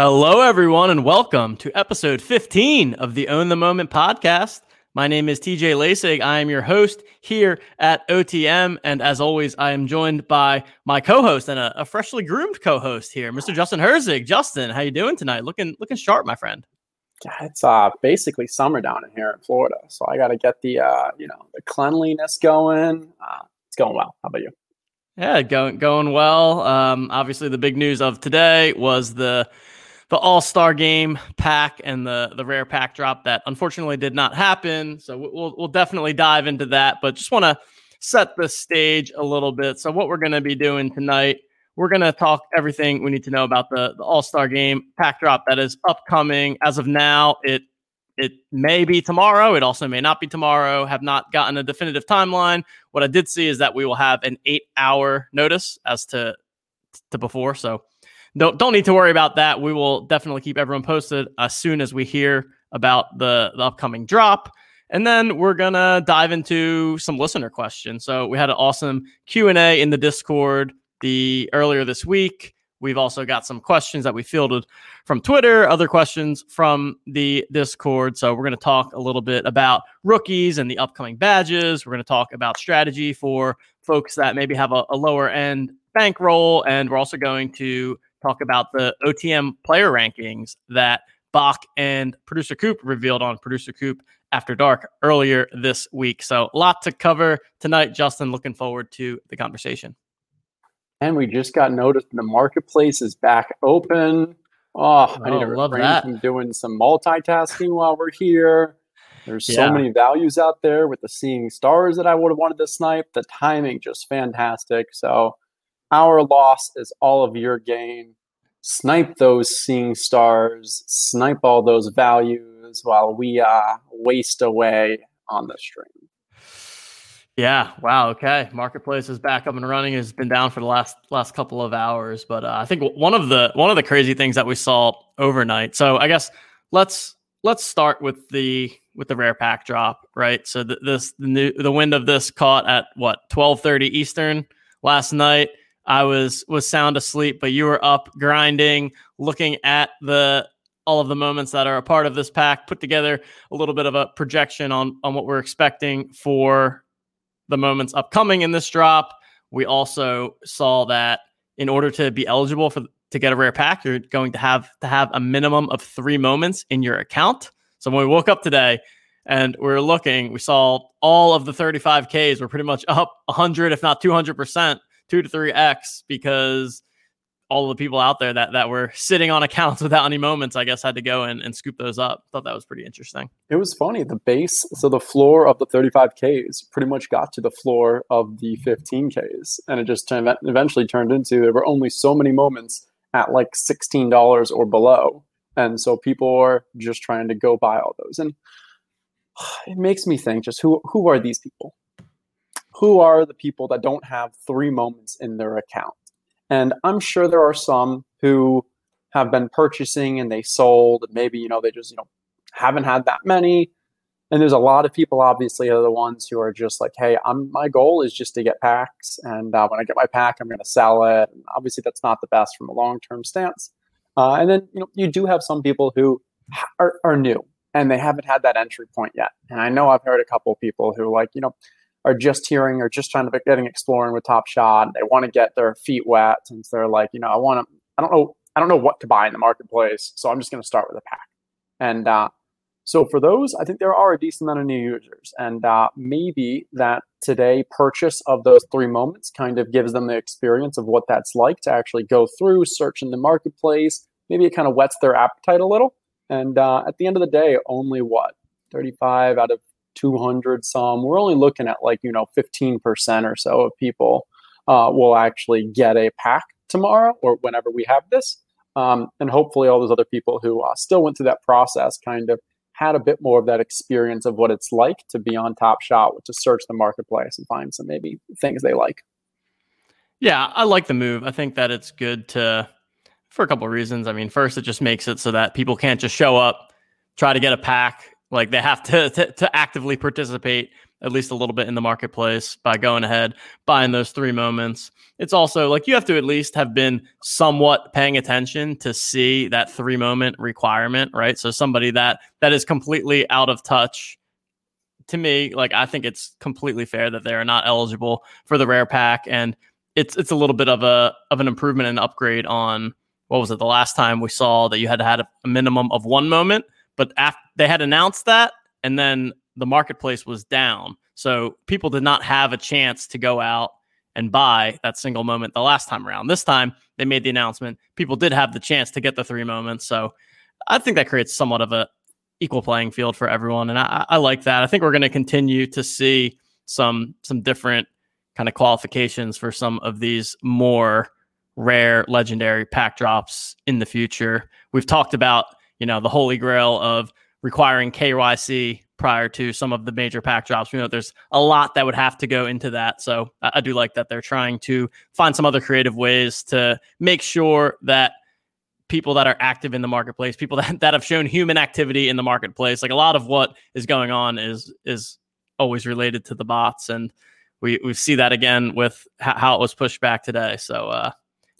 Hello, everyone, and welcome to episode 15 of the Own the Moment podcast. My name is TJ Lasig. I am your host here at OTM. And as always, I am joined by my co-host and a, a freshly groomed co-host here, Mr. Justin Herzig. Justin, how you doing tonight? Looking looking sharp, my friend. Yeah, it's uh, basically summer down in here in Florida. So I got to get the, uh, you know, the cleanliness going. Uh, it's going well. How about you? Yeah, going going well. Um, obviously, the big news of today was the the All Star Game pack and the the rare pack drop that unfortunately did not happen. So we'll we'll definitely dive into that, but just want to set the stage a little bit. So what we're going to be doing tonight, we're going to talk everything we need to know about the, the All Star Game pack drop that is upcoming. As of now, it it may be tomorrow. It also may not be tomorrow. Have not gotten a definitive timeline. What I did see is that we will have an eight hour notice as to to before. So don't don't need to worry about that. We will definitely keep everyone posted as soon as we hear about the, the upcoming drop. And then we're gonna dive into some listener questions. So we had an awesome Q and A in the Discord the earlier this week. We've also got some questions that we fielded from Twitter, other questions from the Discord. So we're going to talk a little bit about rookies and the upcoming badges. We're going to talk about strategy for folks that maybe have a, a lower end bankroll, and we're also going to talk about the OTM player rankings that Bach and producer Coop revealed on producer Coop after dark earlier this week. So, a lot to cover tonight, Justin. Looking forward to the conversation. And we just got noticed the marketplace is back open. Oh, I need to oh, refrain that. from doing some multitasking while we're here. There's yeah. so many values out there with the seeing stars that I would have wanted to snipe. The timing just fantastic. So our loss is all of your gain. Snipe those seeing stars, snipe all those values while we uh, waste away on the stream. Yeah. Wow. Okay. Marketplace is back up and running. It's been down for the last last couple of hours, but uh, I think one of the one of the crazy things that we saw overnight. So I guess let's let's start with the with the rare pack drop, right? So th- this the new the wind of this caught at what twelve thirty Eastern last night. I was was sound asleep, but you were up grinding, looking at the all of the moments that are a part of this pack, put together a little bit of a projection on on what we're expecting for the moments upcoming in this drop. We also saw that in order to be eligible for to get a rare pack, you're going to have to have a minimum of three moments in your account. So when we woke up today and we are looking, we saw all of the 35Ks were pretty much up 100, if not 200 percent two to three X because all the people out there that, that were sitting on accounts without any moments, I guess, had to go and, and scoop those up. Thought that was pretty interesting. It was funny. The base, so the floor of the 35Ks pretty much got to the floor of the 15Ks. And it just turned, eventually turned into there were only so many moments at like $16 or below. And so people are just trying to go buy all those. And it makes me think just who, who are these people? Who are the people that don't have three moments in their account? And I'm sure there are some who have been purchasing and they sold, and maybe, you know, they just, you know, haven't had that many. And there's a lot of people, obviously, are the ones who are just like, hey, I'm my goal is just to get packs. And uh, when I get my pack, I'm going to sell it. And obviously, that's not the best from a long term stance. Uh, and then, you know, you do have some people who are, are new and they haven't had that entry point yet. And I know I've heard a couple of people who, like, you know, are just hearing or just trying to be getting exploring with Top Shot. They want to get their feet wet since they're like, you know, I want to. I don't know. I don't know what to buy in the marketplace, so I'm just going to start with a pack. And uh, so for those, I think there are a decent amount of new users, and uh, maybe that today purchase of those three moments kind of gives them the experience of what that's like to actually go through, search in the marketplace. Maybe it kind of whets their appetite a little. And uh, at the end of the day, only what 35 out of 200 some. We're only looking at like, you know, 15% or so of people uh, will actually get a pack tomorrow or whenever we have this. Um, and hopefully, all those other people who uh, still went through that process kind of had a bit more of that experience of what it's like to be on Top Shot, to search the marketplace and find some maybe things they like. Yeah, I like the move. I think that it's good to, for a couple of reasons. I mean, first, it just makes it so that people can't just show up, try to get a pack, like they have to, to, to actively participate at least a little bit in the marketplace by going ahead, buying those three moments. It's also like you have to at least have been somewhat paying attention to see that three moment requirement, right? So somebody that that is completely out of touch to me, like I think it's completely fair that they are not eligible for the rare pack and it's it's a little bit of a of an improvement and upgrade on what was it the last time we saw that you had had a minimum of one moment, but after they had announced that and then the marketplace was down. So people did not have a chance to go out and buy that single moment the last time around. This time they made the announcement. People did have the chance to get the three moments. So I think that creates somewhat of a equal playing field for everyone. And I, I like that. I think we're going to continue to see some some different kind of qualifications for some of these more rare legendary pack drops in the future. We've talked about, you know, the holy grail of requiring KYC prior to some of the major pack drops. You know there's a lot that would have to go into that. So I, I do like that they're trying to find some other creative ways to make sure that people that are active in the marketplace, people that, that have shown human activity in the marketplace, like a lot of what is going on is is always related to the bots and we we see that again with how it was pushed back today. So uh,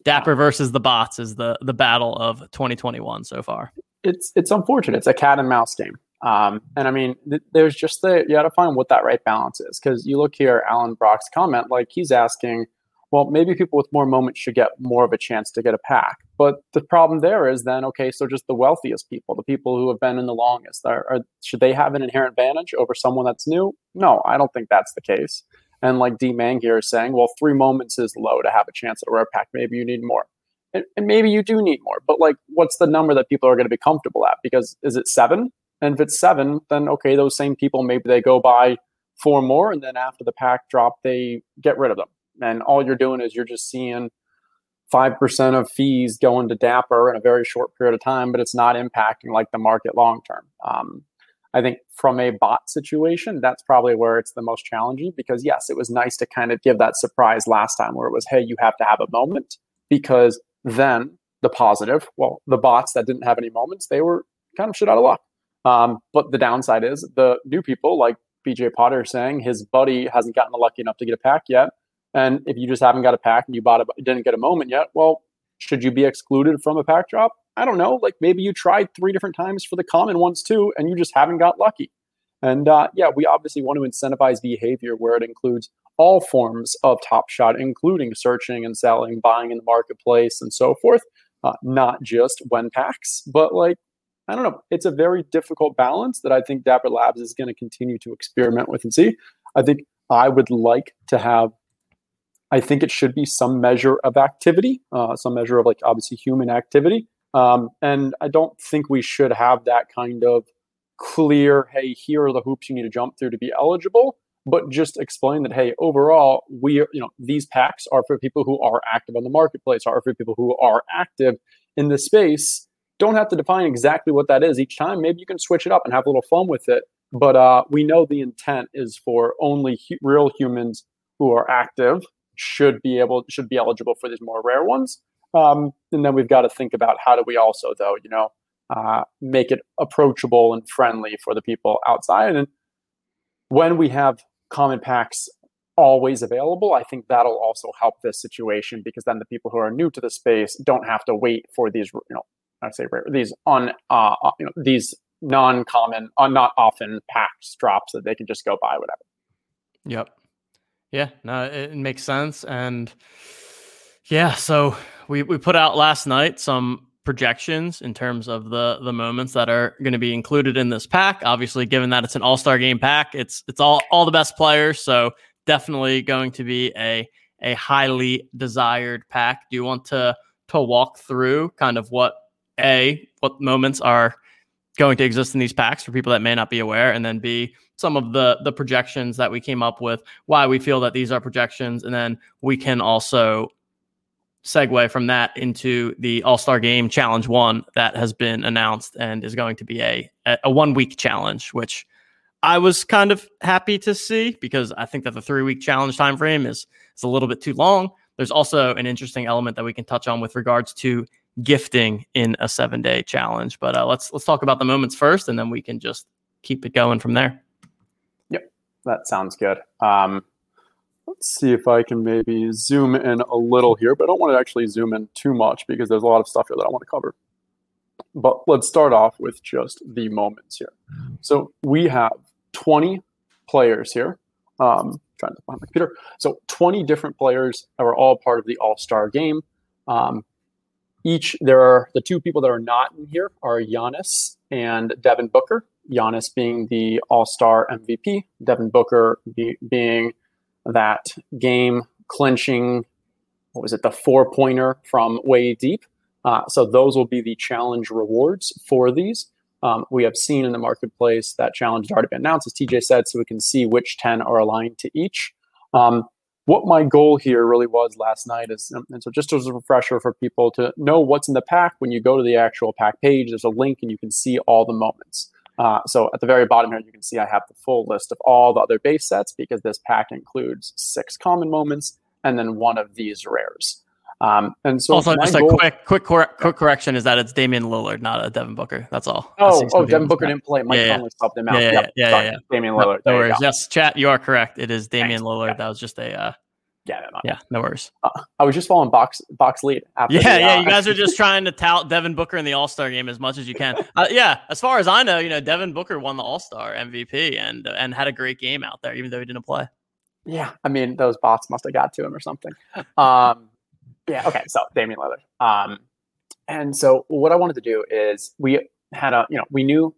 Dapper versus the bots is the the battle of 2021 so far. It's it's unfortunate. It's a cat and mouse game. Um, and I mean, th- there's just the you got to find what that right balance is because you look here, Alan Brock's comment, like he's asking, well, maybe people with more moments should get more of a chance to get a pack. But the problem there is then, okay, so just the wealthiest people, the people who have been in the longest, are, are should they have an inherent advantage over someone that's new? No, I don't think that's the case. And like D Mang here is saying, well, three moments is low to have a chance at a rare pack. Maybe you need more. And, and maybe you do need more. But like, what's the number that people are going to be comfortable at? Because is it seven? And if it's seven, then okay, those same people, maybe they go buy four more. And then after the pack drop, they get rid of them. And all you're doing is you're just seeing 5% of fees going to Dapper in a very short period of time, but it's not impacting like the market long term. Um, I think from a bot situation, that's probably where it's the most challenging because, yes, it was nice to kind of give that surprise last time where it was, hey, you have to have a moment because then the positive, well, the bots that didn't have any moments, they were kind of shit out of luck. Um, but the downside is the new people, like BJ Potter saying, his buddy hasn't gotten lucky enough to get a pack yet. And if you just haven't got a pack and you bought it, didn't get a moment yet, well, should you be excluded from a pack drop? I don't know, like maybe you tried three different times for the common ones too, and you just haven't got lucky. And uh, yeah, we obviously want to incentivize behavior where it includes all forms of Top Shot, including searching and selling, buying in the marketplace, and so forth. Uh, not just when packs, but like I don't know. It's a very difficult balance that I think Dapper Labs is going to continue to experiment with and see. I think I would like to have. I think it should be some measure of activity, uh, some measure of like obviously human activity, um, and I don't think we should have that kind of clear, hey, here are the hoops you need to jump through to be eligible, but just explain that, hey, overall, we are, you know, these packs are for people who are active on the marketplace, are for people who are active in the space. Don't have to define exactly what that is each time. Maybe you can switch it up and have a little fun with it. But uh, we know the intent is for only real humans who are active should be able should be eligible for these more rare ones. Um, and then we've got to think about how do we also, though, you know, uh, make it approachable and friendly for the people outside. And when we have common packs always available, I think that'll also help this situation because then the people who are new to the space don't have to wait for these, you know, I say rare, these on, uh, uh, you know, these non-common, uh, not often packs drops that they can just go buy whatever. Yep. Yeah. No, it makes sense. And yeah, so we we put out last night some projections in terms of the the moments that are going to be included in this pack. Obviously, given that it's an All Star Game pack, it's it's all all the best players, so definitely going to be a a highly desired pack. Do you want to to walk through kind of what a what moments are going to exist in these packs for people that may not be aware, and then b some of the the projections that we came up with, why we feel that these are projections, and then we can also segue from that into the All Star Game Challenge One that has been announced and is going to be a a one week challenge, which I was kind of happy to see because I think that the three week challenge time frame is is a little bit too long. There's also an interesting element that we can touch on with regards to gifting in a seven day challenge. But uh, let's let's talk about the moments first, and then we can just keep it going from there. Yep, that sounds good. Um, let's see if I can maybe zoom in a little here, but I don't want to actually zoom in too much because there's a lot of stuff here that I want to cover. But let's start off with just the moments here. So we have 20 players here. Um, trying to find my computer. So 20 different players are all part of the All Star game. Um, each there are the two people that are not in here are Giannis and Devin Booker. Giannis being the All Star MVP, Devin Booker be, being that game clinching. What was it? The four pointer from way deep. Uh, so those will be the challenge rewards for these. Um, we have seen in the marketplace that challenge has already been announced, as TJ said, so we can see which 10 are aligned to each. Um, what my goal here really was last night is, um, and so just as a refresher for people to know what's in the pack, when you go to the actual pack page, there's a link and you can see all the moments. Uh, so at the very bottom here, you can see I have the full list of all the other base sets because this pack includes six common moments and then one of these rares. Um, and so also just goal, a quick, quick, cor- quick correction is that it's Damian Lillard, not a Devin Booker. That's all. Oh, oh, Devin Booker didn't play. Mike yeah, Conley yeah. subbed him out. Yeah, yep, yeah, yeah, yeah, Damian Lillard. No, no worries. Yes, chat. You are correct. It is Damian Thanks. Lillard. Yeah. That was just a. Uh, yeah, no, yeah, no worries. Uh, I was just following box box lead. yeah, the, yeah. Uh, you guys are just trying to tout Devin Booker in the All Star game as much as you can. Uh, yeah, as far as I know, you know Devin Booker won the All Star MVP and and had a great game out there, even though he didn't play. Yeah, I mean those bots must have got to him or something. Um, yeah. Okay. So Damian Lillard. Um, and so what I wanted to do is we had a, you know, we knew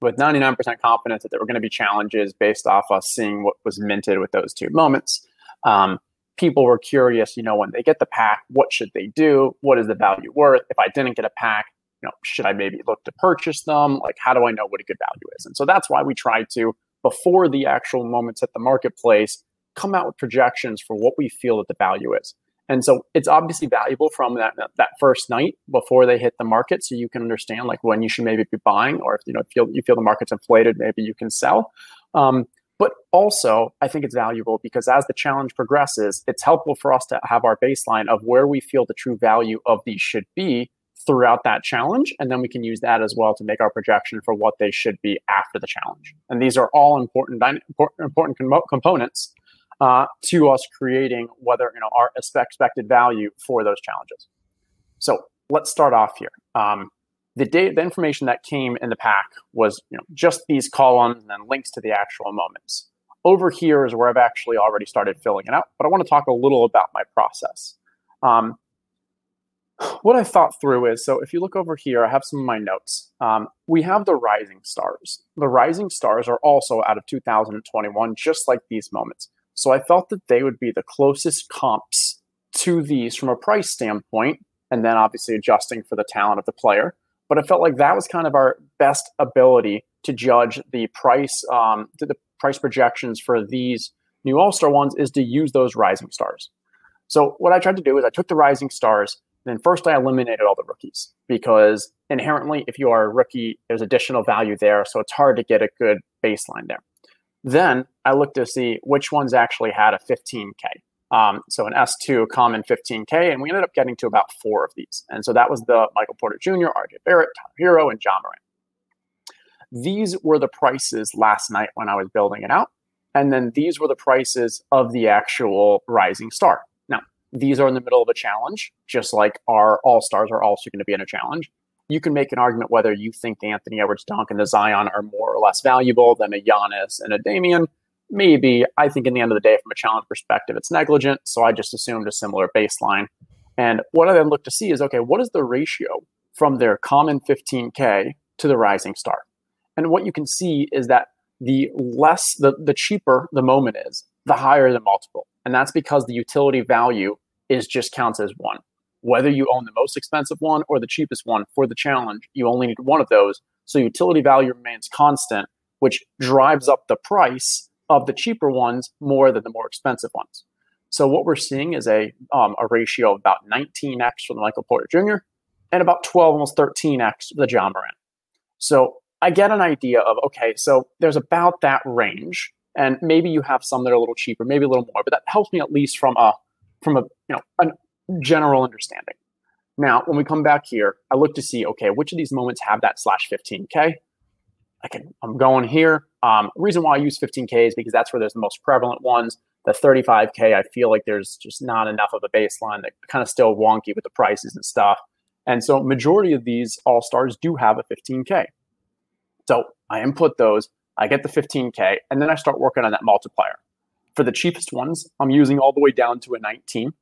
with 99% confidence that there were going to be challenges based off us seeing what was minted with those two moments. Um, people were curious, you know, when they get the pack, what should they do? What is the value worth? If I didn't get a pack, you know, should I maybe look to purchase them? Like, how do I know what a good value is? And so that's why we tried to, before the actual moments at the marketplace, come out with projections for what we feel that the value is. And so it's obviously valuable from that that first night before they hit the market, so you can understand like when you should maybe be buying, or if you know feel you feel the market's inflated, maybe you can sell. Um, but also, I think it's valuable because as the challenge progresses, it's helpful for us to have our baseline of where we feel the true value of these should be throughout that challenge, and then we can use that as well to make our projection for what they should be after the challenge. And these are all important important, components uh, to us creating whether you know our expected value for those challenges. So let's start off here. Um, the data, the information that came in the pack was you know just these columns and then links to the actual moments. Over here is where I've actually already started filling it out, but I want to talk a little about my process. Um, what I thought through is so if you look over here, I have some of my notes. Um, we have the rising stars. The rising stars are also out of 2021, just like these moments. So I felt that they would be the closest comps to these from a price standpoint, and then obviously adjusting for the talent of the player. But I felt like that was kind of our best ability to judge the price, um, the price projections for these new All Star ones is to use those rising stars. So what I tried to do is I took the rising stars, then first I eliminated all the rookies because inherently, if you are a rookie, there's additional value there, so it's hard to get a good baseline there. Then I looked to see which ones actually had a 15K. Um, so an S2 common 15K, and we ended up getting to about four of these. And so that was the Michael Porter Jr., RJ Barrett, Tom Herro, and Ja Morant. These were the prices last night when I was building it out. And then these were the prices of the actual Rising Star. Now, these are in the middle of a challenge, just like our All Stars are also going to be in a challenge you can make an argument whether you think Anthony Edwards, Dunk, and the Zion are more or less valuable than a Giannis and a Damian. Maybe. I think in the end of the day, from a challenge perspective, it's negligent. So I just assumed a similar baseline. And what I then look to see is okay, what is the ratio from their common 15K to the rising star? And what you can see is that the less, the, the cheaper the moment is, the higher the multiple. And that's because the utility value is just counts as one whether you own the most expensive one or the cheapest one for the challenge, you only need one of those. So utility value remains constant, which drives up the price of the cheaper ones more than the more expensive ones. So what we're seeing is a um, a ratio of about 19x for the Michael Porter Jr. and about 12, almost 13x for the Ja Morant. So I get an idea of okay, so there's about that range, and maybe you have some that are a little cheaper, maybe a little more, but that helps me at least from a from a you know an general understanding. Now, when we come back here, I look to see, okay, which of these moments have that slash 15K? I can, I'm going here. Um, reason why I use 15K is because that's where there's the most prevalent ones. The 35K, I feel like there's just not enough of a baseline that kind of still wonky with the prices and stuff. And so majority of these all stars do have a 15K. So I input those, I get the 15K, and then I start working on that multiplier. For the cheapest ones, I'm using all the way down to a 19.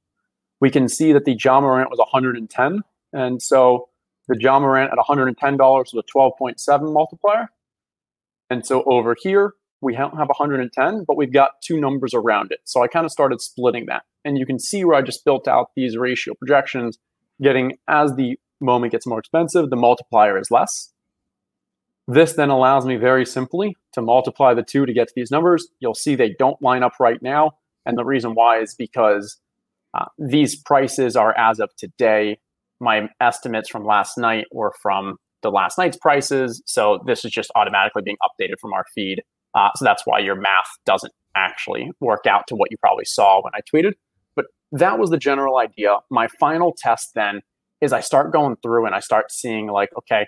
We can see that the Ja Morant was 110. And so the Ja Morant at $110 was a 12.7 multiplier. And so over here, we don't have 110, but we've got two numbers around it. So I kind of started splitting that. And you can see where I just built out these ratio projections, getting as the moment gets more expensive, the multiplier is less. This then allows me very simply to multiply the two to get to these numbers. You'll see they don't line up right now. And the reason why is because uh, these prices are as of today. My estimates from last night were from the last night's prices. So this is just automatically being updated from our feed. Uh, so that's why your math doesn't actually work out to what you probably saw when I tweeted. But that was the general idea. My final test then is I start going through and I start seeing like, okay,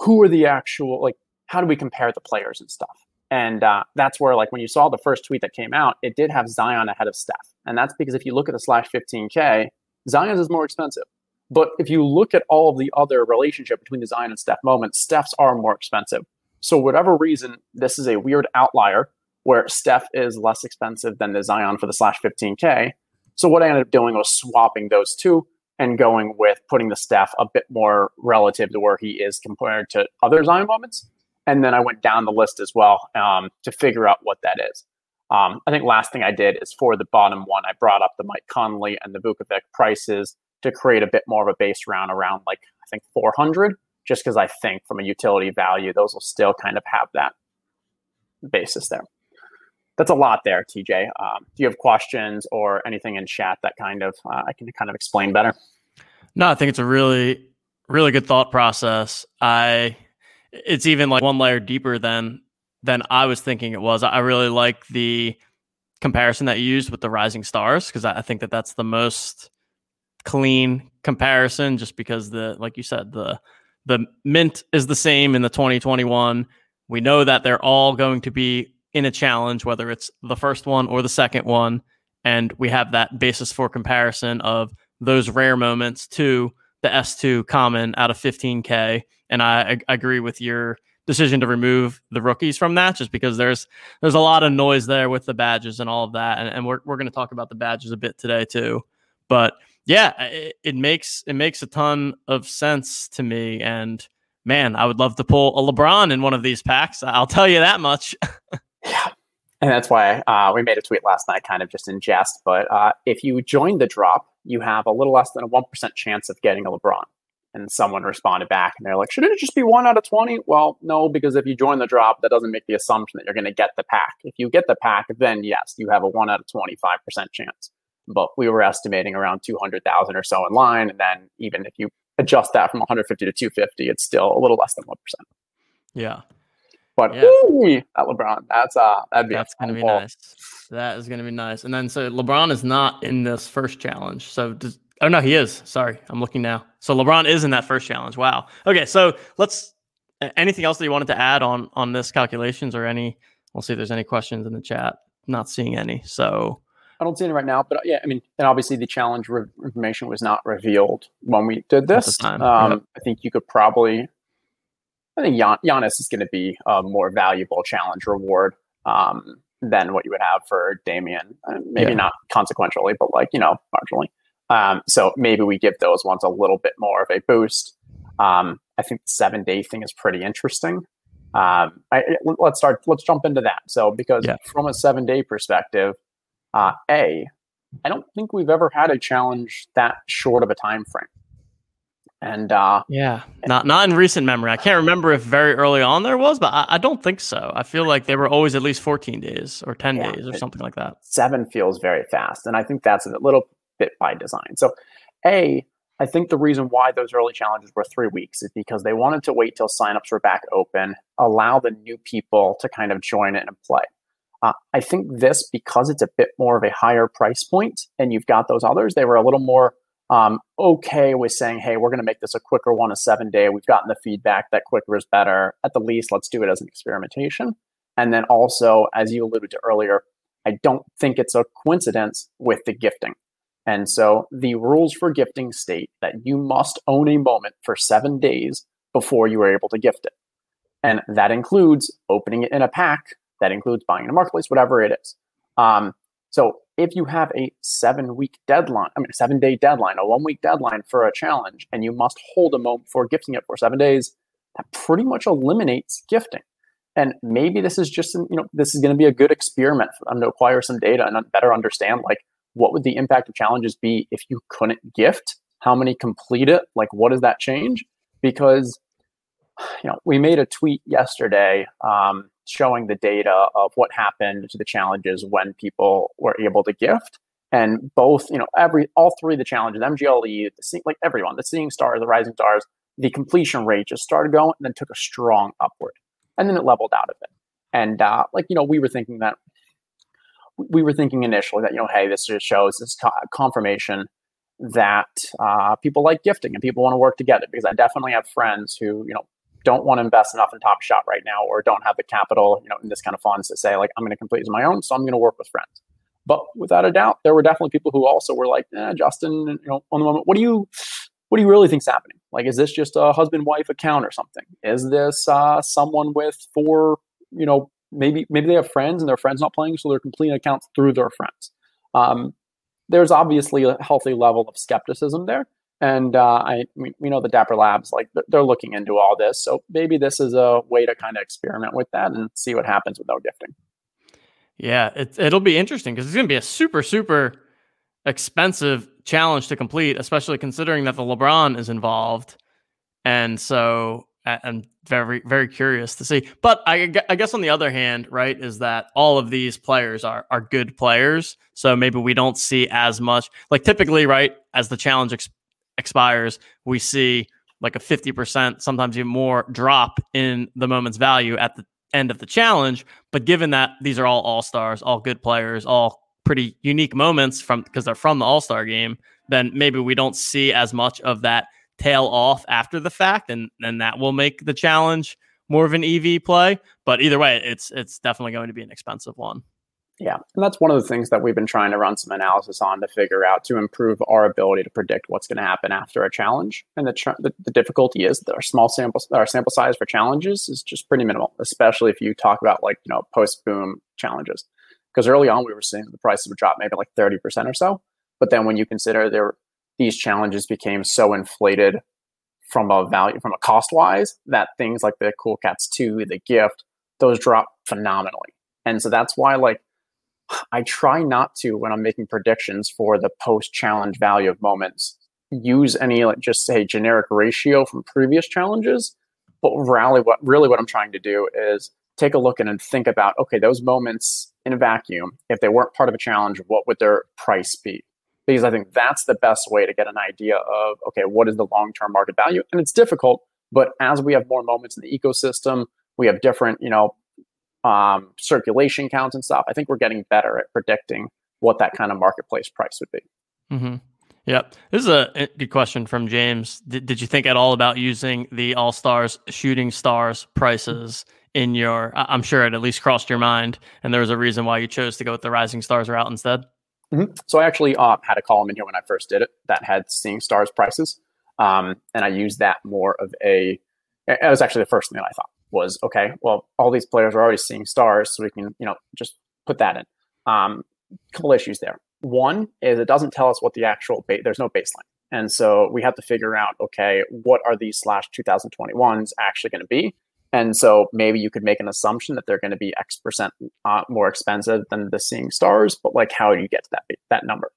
who are the actual like how do we compare the players and stuff? And uh, that's where like when you saw the first tweet that came out, it did have Zion ahead of Steph. And that's because if you look at the slash 15K, Zion's is more expensive. But if you look at all of the other relationship between the Zion and Steph moments, Steph's are more expensive. So whatever reason, this is a weird outlier where Steph is less expensive than the Zion for the slash 15K. So what I ended up doing was swapping those two and going with putting the Steph a bit more relative to where he is compared to other Zion moments. And then I went down the list as well um, to figure out what that is. Um, I think last thing I did is for the bottom one, I brought up the Mike Conley and the Vucevic prices to create a bit more of a base round around like I think 400, just because I think from a utility value, those will still kind of have that basis there. That's a lot there, TJ. Um, do you have questions or anything in chat that kind of uh, I can kind of explain better? No, I think it's a really, really good thought process. I, it's even like one layer deeper than than I was thinking it was. I really like the comparison that you used with the Rising Stars because I think that that's the most clean comparison just because the like you said the the mint is the same in the 2021 we know that they're all going to be in a challenge whether it's the first one or the second one. And we have that basis for comparison of those rare moments to the S2 common out of 15k and I, I agree with your decision to remove the rookies from that just because there's there's a lot of noise there with the badges and all of that. And, and we're, we're going to talk about the badges a bit today too. But yeah, it, it, makes it makes a ton of sense to me. And man, I would love to pull a LeBron in one of these packs. I'll tell you that much. yeah. And that's why uh, we made a tweet last night, kind of just in jest. But uh, if you join the drop, you have a little less than a 1% chance of getting a LeBron. And someone responded back and they're like, shouldn't it just be one out of 20? Well, no, because if you join the drop, that doesn't make the assumption that you're going to get the pack. If you get the pack, then yes, you have a one out of 25% chance but we were estimating around 200,000 or so in line. And then even if you adjust that from 150 to 250, it's still a little less than 1%. Yeah. But yeah. Ooh, that LeBron, that's uh that'd be that's gonna be ball. nice. That is gonna be nice. And then so LeBron is not in this first challenge. So does oh no, he is. Sorry, I'm looking now. So LeBron is in that first challenge. Wow. Okay, so let's anything else that you wanted to add on on this calculations or any we'll see if there's any questions in the chat. Not seeing any. So I don't see any right now, but yeah, I mean, and obviously the challenge re- information was not revealed when we did this. Um, yep. I think you could probably, I think Gian- Giannis is going to be a more valuable challenge reward um, than what you would have for Damian. Uh, maybe yeah. not consequentially, but like you know, marginally. Um, so maybe we give those ones a little bit more of a boost. Um, I think the seven day thing is pretty interesting. Um, I, let's start. Let's jump into that. So because yeah. from a seven day perspective uh, a, I don't think we've ever had a challenge that short of a time frame. And uh, yeah, not not in recent memory. I can't remember if very early on there was, but I, I don't think so. I feel like they were always at least 14 days or 10 yeah, days or something like that. Seven feels very fast, and I think that's a little bit by design. So, a, I think the reason why those early challenges were three weeks is because they wanted to wait till signups were back open, allow the new people to kind of join it and play. Uh, I think this, because it's a bit more of a higher price point and you've got those others, they were a little more um, okay with saying, hey, we're going to make this a quicker one, a seven day. We've gotten the feedback that quicker is better. At the least, let's do it as an experimentation. And then also, as you alluded to earlier, I don't think it's a coincidence with the gifting. And so the rules for gifting state that you must own a moment for seven days before you are able to gift it. And that includes opening it in a pack, that includes buying in a marketplace, whatever it is. Um, so if you have a seven week deadline, I mean, a seven day deadline, a one week deadline for a challenge, and you must hold a moment for gifting it for seven days, that pretty much eliminates gifting. And maybe this is just, you know, this is going to be a good experiment for them to acquire some data and better understand like what would the impact of challenges be if you couldn't gift? How many complete it? Like, what does that change? Because, you know, we made a tweet yesterday um, showing the data of what happened to the challenges when people were able to gift. And both, you know, every all three of the challenges, MGLE, the, like everyone, the Seeing Stars, the Rising Stars, the completion rate just started going and then took a strong upward, and then it leveled out of it. And uh, like you know, we were thinking that we were thinking initially that you know, hey, this just shows this confirmation that uh, people like gifting and people want to work together. Because I definitely have friends who you know don't want to invest enough in Top Shot right now, or don't have the capital, you know, in this kind of funds to say like, I'm going to complete as my own, so I'm going to work with friends. But without a doubt, there were definitely people who also were like, eh, Justin, you know, on the moment, what do you, what do you really think's happening? Like, is this just a husband-wife account or something? Is this uh, someone with four, you know, maybe maybe they have friends and their friends not playing, so they're completing accounts through their friends. Um, there's obviously a healthy level of skepticism there, and uh, I we, we know the Dapper Labs like they're looking into all this, so maybe this is a way to kind of experiment with that and see what happens with no gifting. Yeah, it, it'll be interesting because it's going to be a super super expensive challenge to complete, especially considering that the LeBron is involved, and so I'm very, very curious to see. But I, I, guess on the other hand, right, is that all of these players are are good players. So maybe we don't see as much. Like typically, right, as the challenge expires, we see like a 50%, sometimes even more drop in the moment's value at the end of the challenge. But given that these are all all stars, all good players, all pretty unique moments from because they're from the all star game, then maybe we don't see as much of that tail off after the fact, and then that will make the challenge more of an EV play. But either way, it's it's definitely going to be an expensive one. Yeah, and that's one of the things that we've been trying to run some analysis on to figure out to improve our ability to predict what's going to happen after a challenge. And the, tr- the, the difficulty is that our small sample our sample size for challenges is just pretty minimal, especially if you talk about like you know post boom challenges. Because early on we were seeing the prices would drop maybe like thirty percent or so, but then when you consider there these challenges became so inflated from a value from a cost wise that things like the cool cats 2 the gift those drop phenomenally and so that's why like i try not to when i'm making predictions for the post challenge value of moments use any like just say generic ratio from previous challenges but really what really what i'm trying to do is take a look and think about okay those moments in a vacuum if they weren't part of a challenge what would their price be because I think that's the best way to get an idea of okay, what is the long term market value? And it's difficult, but as we have more moments in the ecosystem, we have different, you know, um, circulation counts and stuff. I think we're getting better at predicting what that kind of marketplace price would be. Mm-hmm. Yep. This is a good question from James. Did, did you think at all about using the All Stars Shooting Stars prices in your? I'm sure it at least crossed your mind, and there was a reason why you chose to go with the Rising Stars route instead. Mm-hmm. So I actually uh, had a column in here when I first did it that had seeing stars prices, um, and I used that more of a. It was actually the first thing that I thought was okay. Well, all these players are already seeing stars, so we can you know just put that in. Um, couple issues there. One is it doesn't tell us what the actual ba- there's no baseline, and so we have to figure out okay what are these slash 2021s actually going to be, and so maybe you could make an assumption that they're going to be X percent uh, more expensive than the seeing stars, but like how do you get to that that number?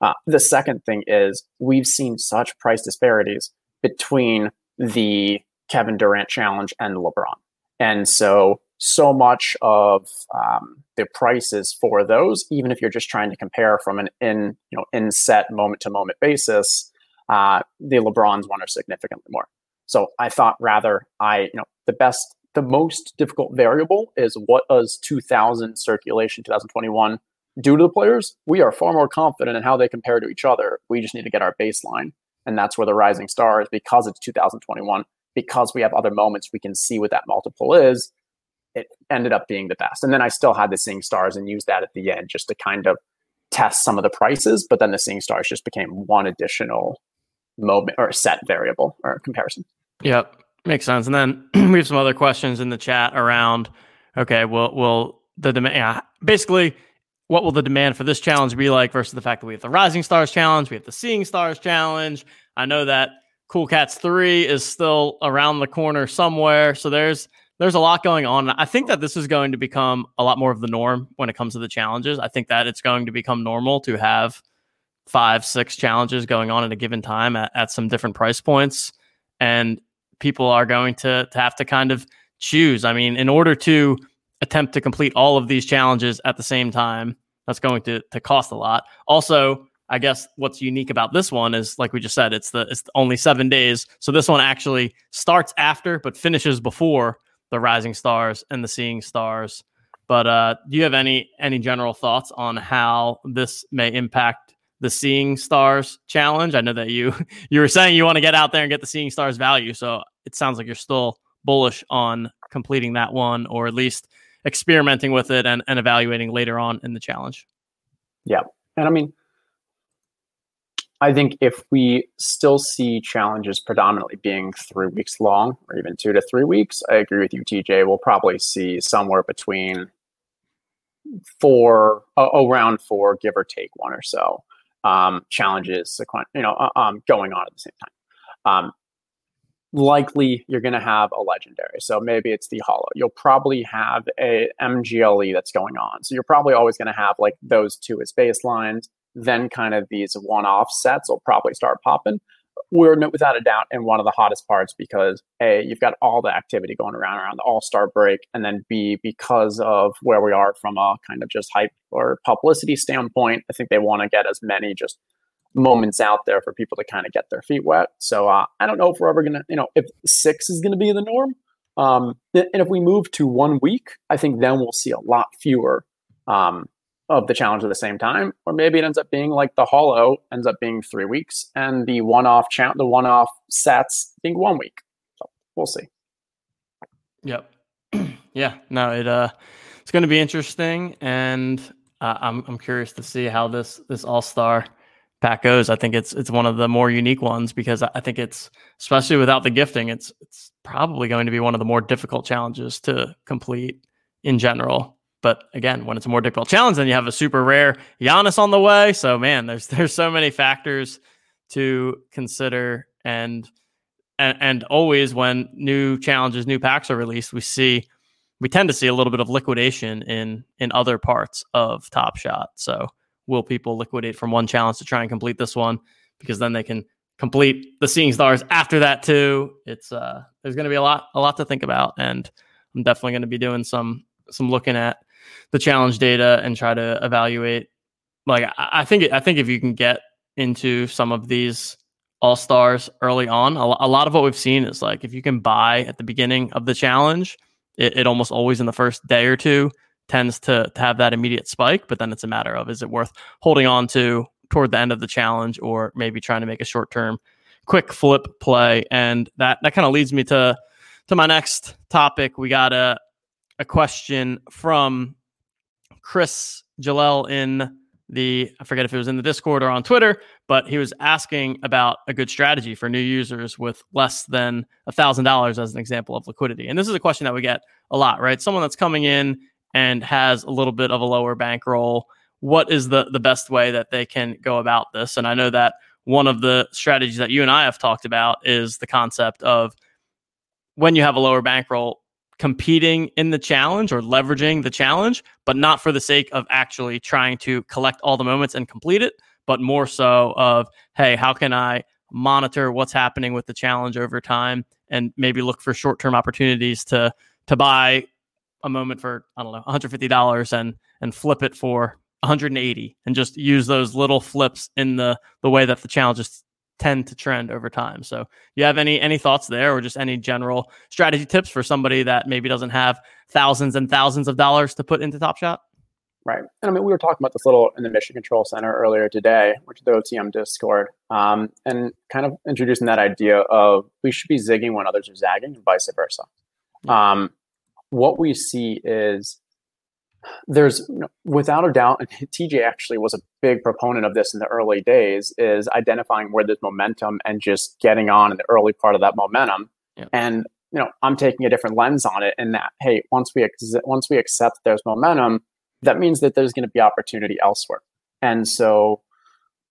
Uh, the second thing is we've seen such price disparities between the Kevin Durant challenge and LeBron, and so so much of um, the prices for those, even if you're just trying to compare from an in you know in set moment to moment basis, uh, the LeBrons one are significantly more. So I thought rather I, you know, the best, the most difficult variable is what does 2000 circulation 2021 do to the players? We are far more confident in how they compare to each other. We just need to get our baseline. And that's where the rising star is because it's 2021, because we have other moments we can see what that multiple is. it ended up being the best. And then I still had the Seeing Stars and used that at the end just to kind of test some of the prices. But then the Seeing Stars just became one additional moment or set variable or comparison. Yep, makes sense. And then we have some other questions in the chat around. Okay, will will the demand? Yeah, basically, what will the demand for this challenge be like versus the fact that we have the Rising Stars challenge, we have the Seeing Stars challenge. I know that Cool Cats three is still around the corner somewhere, so there's there's a lot going on. I think that this is going to become a lot more of the norm when it comes to the challenges. I think that it's going to become normal to have five, six challenges going on at a given time at, at some different price points. And people are going to, to have to kind of choose. I mean, in order to attempt to complete all of these challenges at the same time, that's going to, to cost a lot. Also, I guess what's unique about this one is, like we just said, it's the it's only seven days. So this one actually starts after, but finishes before the Rising Stars and the Seeing Stars. But uh, do you have any any general thoughts on how this may impact the Seeing Stars challenge? I know that you you were saying you want to get out there and get the Seeing Stars value, so it sounds like you're still bullish on completing that one, or at least experimenting with it and, and evaluating later on in the challenge. Yeah, and I mean, I think if we still see challenges predominantly being three weeks long or even two to three weeks, I agree with you, TJ. We'll probably see somewhere between four, uh, around four, give or take one or so um, challenges, you know, uh, um, going on at the same time. Um, likely, you're going to have a legendary. So maybe it's the Holo. You'll probably have a MGLE that's going on. So you're probably always going to have like those two as baselines then kind of these one-off sets will probably start popping. We're without a doubt in one of the hottest parts because a you've got all the activity going around around the All Star break, and then b because of where we are from a kind of just hype or publicity standpoint, I think they want to get as many just moments out there for people to kind of get their feet wet. So uh, I don't know if we're ever gonna, you know, if six is gonna be the norm. Um, and if we move to one week, I think then we'll see a lot fewer um, of the challenge at the same time, or maybe it ends up being like the Holo ends up being three weeks, and the one-off cha- the one-off sets being one week. So we'll see. Yep. yeah. No. It uh, it's going to be interesting, and uh, I'm I'm curious to see how this this All Star pack goes. I think it's it's one of the more unique ones because I think it's especially without the gifting, it's it's probably going to be one of the more difficult challenges to complete in general. But again, when it's a more difficult challenge, then you have a super rare Giannis on the way. So man, there's there's so many factors to consider and and, and always when new challenges, new packs are released, we see we tend to see a little bit of liquidation in in other parts of Top Shot. So will people liquidate from one challenge to try and complete this one because then they can complete the Seeing Stars after that too. It's uh there's going to be a lot a lot to think about and I'm definitely going to be doing some some looking at the challenge data and try to evaluate. Like I, think I think if you can get into some of these all stars early on, a, a, lot of what we've seen is like if you can buy at the beginning of the challenge, it, it almost always in the first day or two tends to, to have that immediate spike. But then it's a matter of is it worth holding on to toward the end of the challenge or maybe trying to make a short term quick flip play. And that that kind of leads me to to my next topic. We got a a question from Chris Jalel in the I forget if it was in the Discord or on Twitter, but he was asking about a good strategy for new users with less than a thousand dollars as an example of liquidity. And this is a question that we get a lot, right? Someone that's coming in and has a little bit of a lower bankroll. What is the the best way that they can go about this? And I know that one of the strategies that you and I have talked about is the concept of when you have a lower bankroll, competing in the challenge or leveraging the challenge, but not for the sake of actually trying to collect all the moments and complete it, but more so of, hey, how can I monitor what's happening with the challenge over time and maybe look for short-term opportunities to to buy a moment for I don't know $150 and and flip it for 180 and just use those little flips in the the way that the challenge is tend to trend over time. So, you have any any thoughts there, or just any general strategy tips for somebody that maybe doesn't have thousands and thousands of dollars to put into Top Shot? Right. And I mean, we were talking about this little in the Mission Control Center earlier today, which is the OTM Discord, um, and kind of introducing that idea of we should be zigging when others are zagging and vice versa. Um, what we see is there's without a doubt, and TJ actually was a big proponent of this in the early days, is identifying where there's momentum and just getting on in the early part of that momentum. Yeah. And you know, I'm taking a different lens on it in that, hey, once we ex- once we accept there's momentum, that means that there's going to be opportunity elsewhere. And so,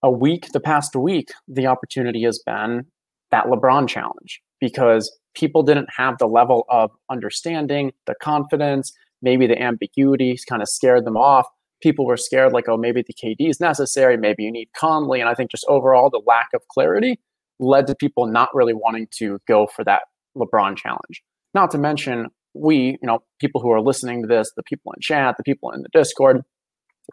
a week, the past week, the opportunity has been that LeBron challenge because people didn't have the level of understanding, the confidence, maybe the ambiguity kind of scared them off. People were scared, like, oh, maybe the KD is necessary, maybe you need Conley. And I think just overall, the lack of clarity led to people not really wanting to go for that LeBron challenge. Not to mention, we, you know, people who are listening to this, the people in chat, the people in the Discord,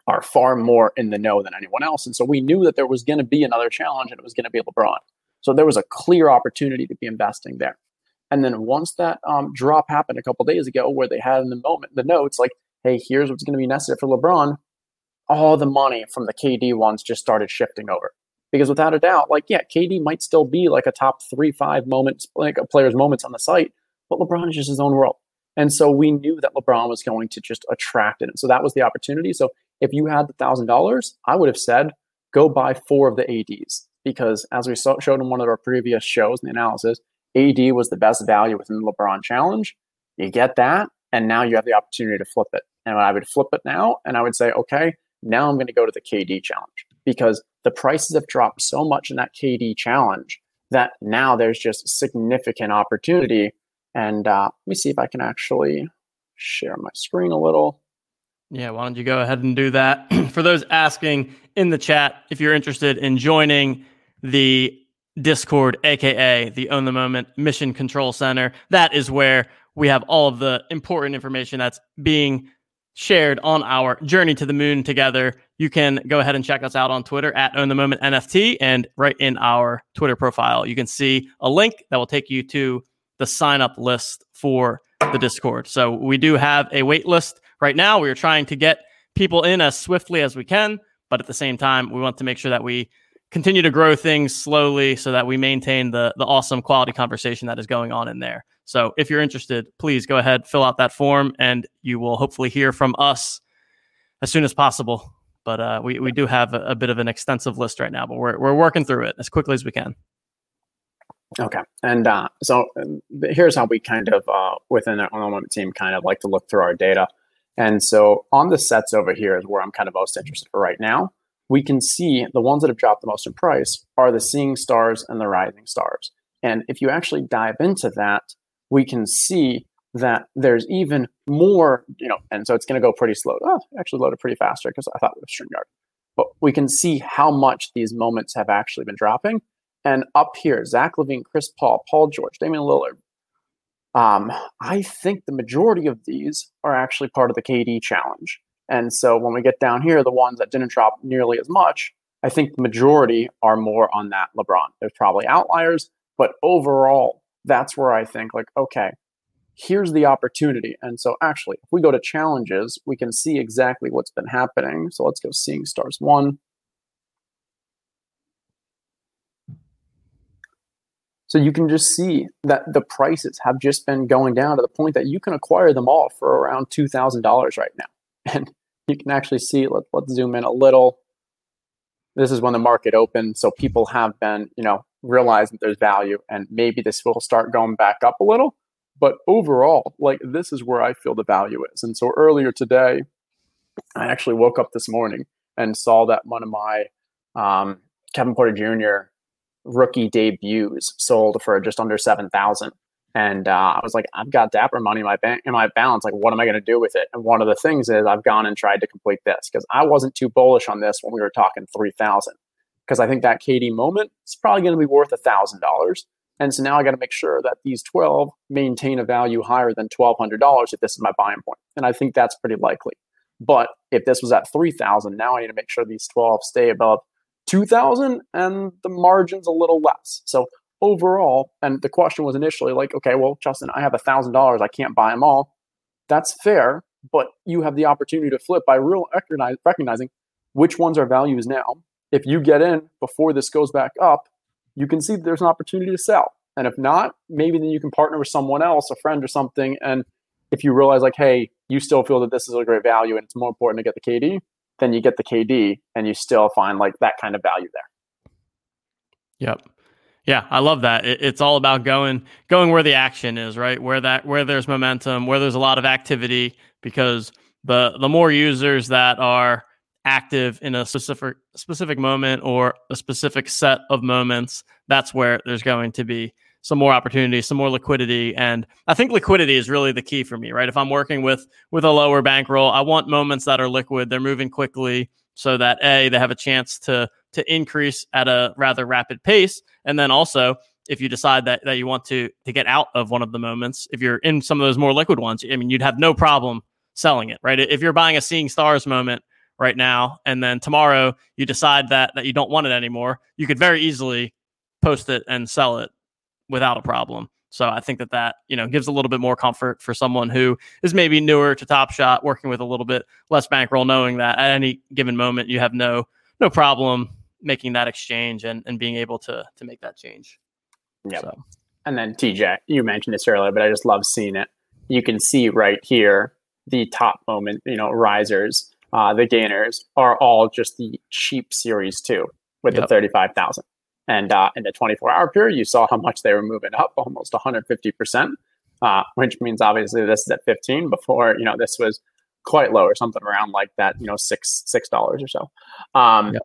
are far more in the know than anyone else. And so we knew that there was going to be another challenge and it was going to be LeBron. So there was a clear opportunity to be investing there. And then once that um, drop happened a couple days ago, where they had in the moment the notes like, "Hey, here's what's going to be necessary for LeBron," all the money from the KD ones just started shifting over. Because without a doubt, like yeah, KD might still be like a top three, five moments, like a player's moments on the site, but LeBron is just his own world. And so we knew that LeBron was going to just attract it. And so that was the opportunity. So if you had the thousand dollars, I would have said, go buy four of the ADs. Because as we saw, showed in one of our previous shows in the analysis, AD was the best value within the LeBron challenge. You get that, and now you have the opportunity to flip it. And I would flip it now, and I would say, okay, now I'm going to go to the KD challenge because the prices have dropped so much in that KD challenge that now there's just significant opportunity. And uh, let me see if I can actually share my screen a little. Yeah, why don't you go ahead and do that? For those asking in the chat, if you're interested in joining the Discord, aka the Own the Moment Mission Control Center. That is where we have all of the important information that's being shared on our journey to the moon together. You can go ahead and check us out on Twitter at Own the Moment NFT, and right in our Twitter profile, you can see a link that will take you to the sign up list for the Discord. So we do have a wait list right now. We are trying to get people in as swiftly as we can, but at the same time, we want to make sure that we continue to grow things slowly so that we maintain the the awesome quality conversation that is going on in there. So if you're interested, please go ahead, fill out that form, and you will hopefully hear from us as soon as possible. But uh, we, we do have a, a, bit of an extensive list right now, but we're, we're working through it as quickly as we can. Okay. And uh, so here's how we kind of, uh, within our own team, kind of like to look through our data. And so on the sets over here is where I'm kind of most interested right now we can see the ones that have dropped the most in price are the seeing stars and the rising stars. And if you actually dive into that, we can see that there's even more, you know, and so it's going to go pretty slow. Oh, actually loaded pretty faster because I thought it was StreamYard. But we can see how much these moments have actually been dropping. And up here, Zach LaVine, Chris Paul, Paul George, Damian Lillard. Um, I think the majority of these are actually part of the KD challenge. And so when we get down here, the ones that didn't drop nearly as much, I think the majority are more on that LeBron. There's probably outliers, but overall, that's where I think like, okay, here's the opportunity. And so actually, if we go to challenges, we can see exactly what's been happening. So let's go seeing stars one. So you can just see that the prices have just been going down to the point that you can acquire them all for around $2,000 right now. And you can actually see, let, let's zoom in a little. This is when the market opened. So people have been, you know, realizing there's value and maybe this will start going back up a little. But overall, like this is where I feel the value is. And so earlier today, I actually woke up this morning and saw that one of my um, Kevin Porter Jr. rookie debuts sold for just under 7,000. And uh, I was like, I've got Dapper money in my bank in my balance. Like, what am I going to do with it? And one of the things is I've gone and tried to complete this because I wasn't too bullish on this when we were talking three thousand. Because I think that KD moment is probably going to be worth a thousand dollars. And so now I got to make sure that these 12 maintain a value higher than $1,200 if this is my buying point. And I think that's pretty likely. But if this was at 3,000, now I need to make sure these 12 stay above 2,000 and the margin's a little less. So overall, and the question was initially like, okay, well, Justin, I have a thousand dollars, I can't buy them all. That's fair, but you have the opportunity to flip by real recognize, recognizing which ones are values now. If you get in before this goes back up, you can see that there's an opportunity to sell. And if not, maybe then you can partner with someone else, a friend or something, and if you realize like, hey, you still feel that this is a great value and it's more important to get the KD, then you get the KD and you still find like that kind of value there. Yep. Yeah, I love that. It, it's all about going going where the action is, right? Where that where there's momentum, where there's a lot of activity because the the more users that are active in a specific specific moment or a specific set of moments, that's where there's going to be some more opportunity, some more liquidity, and I think liquidity is really the key for me, right? If I'm working with with a lower bankroll, I want moments that are liquid, they're moving quickly, so that a they have a chance to to increase at a rather rapid pace, and then also if you decide that that you want to to get out of one of the moments, if you're in some of those more liquid ones, I mean, you'd have no problem selling it, right? If you're buying a seeing stars moment right now, and then tomorrow you decide that that you don't want it anymore, you could very easily post it and sell it without a problem. So I think that that you know gives a little bit more comfort for someone who is maybe newer to Top Shot, working with a little bit less bankroll, knowing that at any given moment you have no no problem making that exchange and, and being able to to make that change. Yeah. So. And then TJ, you mentioned this earlier, but I just love seeing it. You can see right here the top moment, you know, risers, uh, the gainers are all just the cheap series two with yep. the thirty five thousand. And uh, in the 24 hour period, you saw how much they were moving up, almost 150%, uh, which means obviously this is at 15 before, you know, this was quite low or something around like that, you know, six, $6 or so. Um, yep.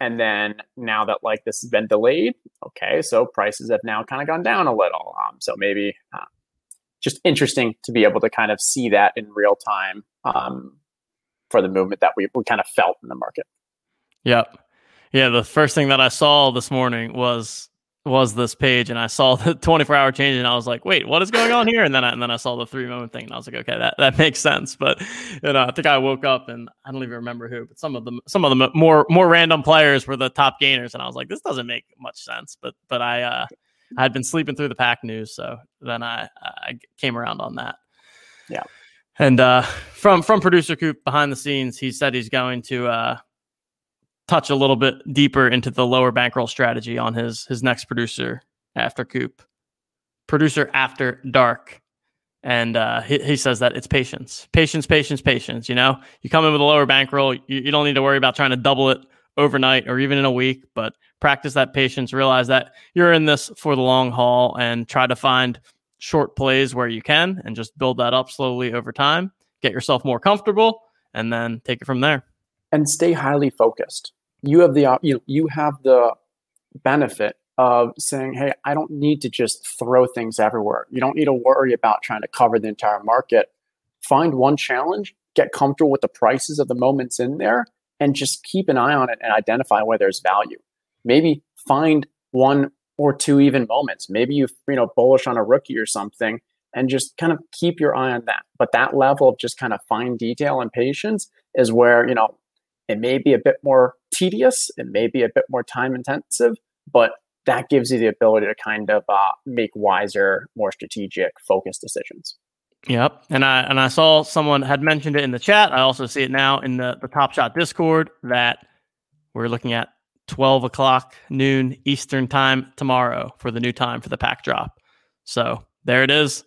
And then now that like this has been delayed, okay, so prices have now kind of gone down a little. Um, so maybe uh, just interesting to be able to kind of see that in real time um, for the movement that we, we kind of felt in the market. Yep. Yeah, the first thing that I saw this morning was was this page, and I saw the 24 hour change, and I was like, "Wait, what is going on here?" And then I, and then I saw the three moment thing, and I was like, "Okay, that, that makes sense." But you know, I think I woke up, and I don't even remember who, but some of them, some of the more more random players were the top gainers, and I was like, "This doesn't make much sense." But but I uh, I had been sleeping through the pack news, so then I I came around on that. Yeah. And uh, from from producer Coop behind the scenes, he said he's going to uh, touch a little bit deeper into the lower bankroll strategy on his his next producer after Coop, producer after dark, and uh, he, he says that it's patience, patience, patience, patience. You know, you come in with a lower bankroll, you, you don't need to worry about trying to double it overnight or even in a week, but practice that patience. Realize that you're in this for the long haul, and try to find short plays where you can, and just build that up slowly over time. Get yourself more comfortable, and then take it from there. And stay highly focused you have the you know, you have the benefit of saying, "Hey, I don't need to just throw things everywhere. You don't need to worry about trying to cover the entire market. Find one challenge, get comfortable with the prices of the moments in there, and just keep an eye on it and identify where there's value. Maybe find one or two even moments. Maybe you you know bullish on a rookie or something, and just kind of keep your eye on that. But that level of just kind of fine detail and patience is where you know it may be a bit more tedious, it may be a bit more time intensive, but that gives you the ability to kind of uh, make wiser, more strategic, focused decisions. Yep, and I and I saw someone had mentioned it in the chat. I also see it now in the the Top Shot Discord that we're looking at twelve o'clock noon Eastern time tomorrow for the new time for the pack drop. So there it is,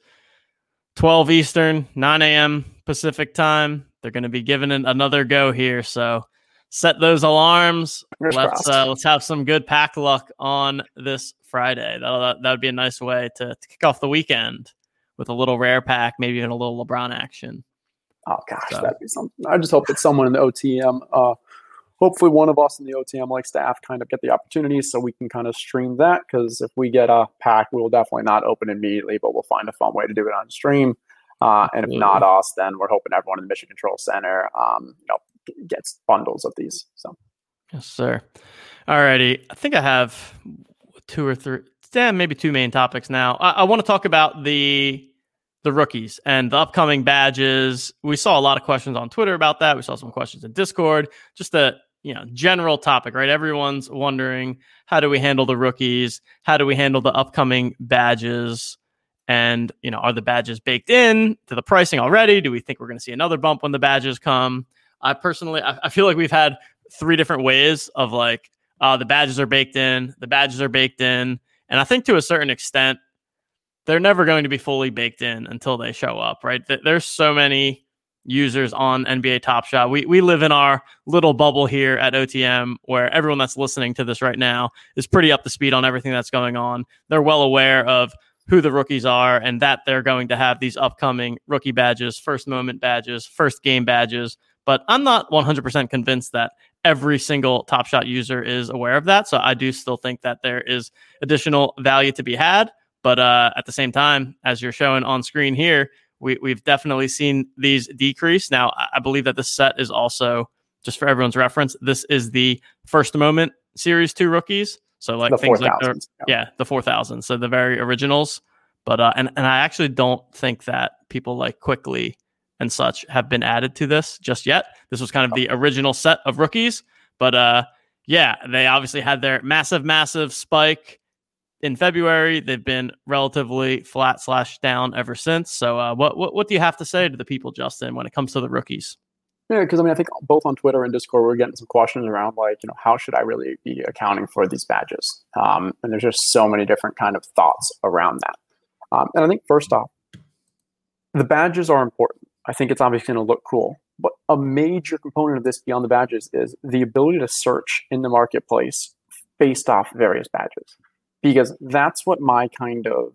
twelve Eastern, nine a.m. Pacific time. They're going to be giving it another go here. So set those alarms. Fingers let's uh, let's have some good pack luck on this Friday. That that would be a nice way to, to, kick off the weekend with a little rare pack, maybe even a little LeBron action. Oh gosh, so. that'd be something. I just hope that someone in the OTM, uh, hopefully one of us in the OTM like staff, kind of get the opportunity so we can kind of stream that. Because if we get a pack, we will definitely not open immediately, but we'll find a fun way to do it on stream. Uh, and if not us, then we're hoping everyone in the Mission Control Center, um, you know, gets bundles of these. So, yes, sir. Alrighty, I think I have two or three, damn, maybe two main topics now. I, I want to talk about the the rookies and the upcoming badges. We saw a lot of questions on Twitter about that. We saw some questions in Discord. Just a you know general topic, right? Everyone's wondering how do we handle the rookies? How do we handle the upcoming badges? And you know, are the badges baked in to the pricing already? Do we think we're going to see another bump when the badges come? I personally, I, I feel like we've had three different ways of like uh, the badges are baked in, the badges are baked in, and I think to a certain extent, they're never going to be fully baked in until they show up, right? There's so many users on NBA Top Shot. We we live in our little bubble here at OTM where everyone that's listening to this right now is pretty up to speed on everything that's going on. They're well aware of who the rookies are and that they're going to have these upcoming rookie badges, first moment badges, first game badges. But I'm not 100% convinced that every single Top Shot user is aware of that. So I do still think that there is additional value to be had. But uh, at the same time, as you're showing on screen here, we, we've definitely seen these decrease. Now, I believe that the set is also, just for everyone's reference, this is the first moment series two rookies. So like the things 4, like the, yeah. the four thousand. So the very originals. But uh, and and I actually don't think that people like Quickley and such have been added to this just yet. This was kind of the original set of rookies. But uh, yeah, they obviously had their massive, massive spike in February. They've been relatively flat slash down ever since. So, uh, what, what what do you have to say to the people, Justin, when it comes to the rookies? Yeah, because I mean, I think both on Twitter and Discord, we're getting some questions around like, you know, how should I really be accounting for these badges? Um, and there's just so many different kind of thoughts around that. Um, and I think first off, the badges are important. I think it's obviously going to look cool, but a major component of this beyond the badges is the ability to search in the marketplace based off various badges, because that's what my kind of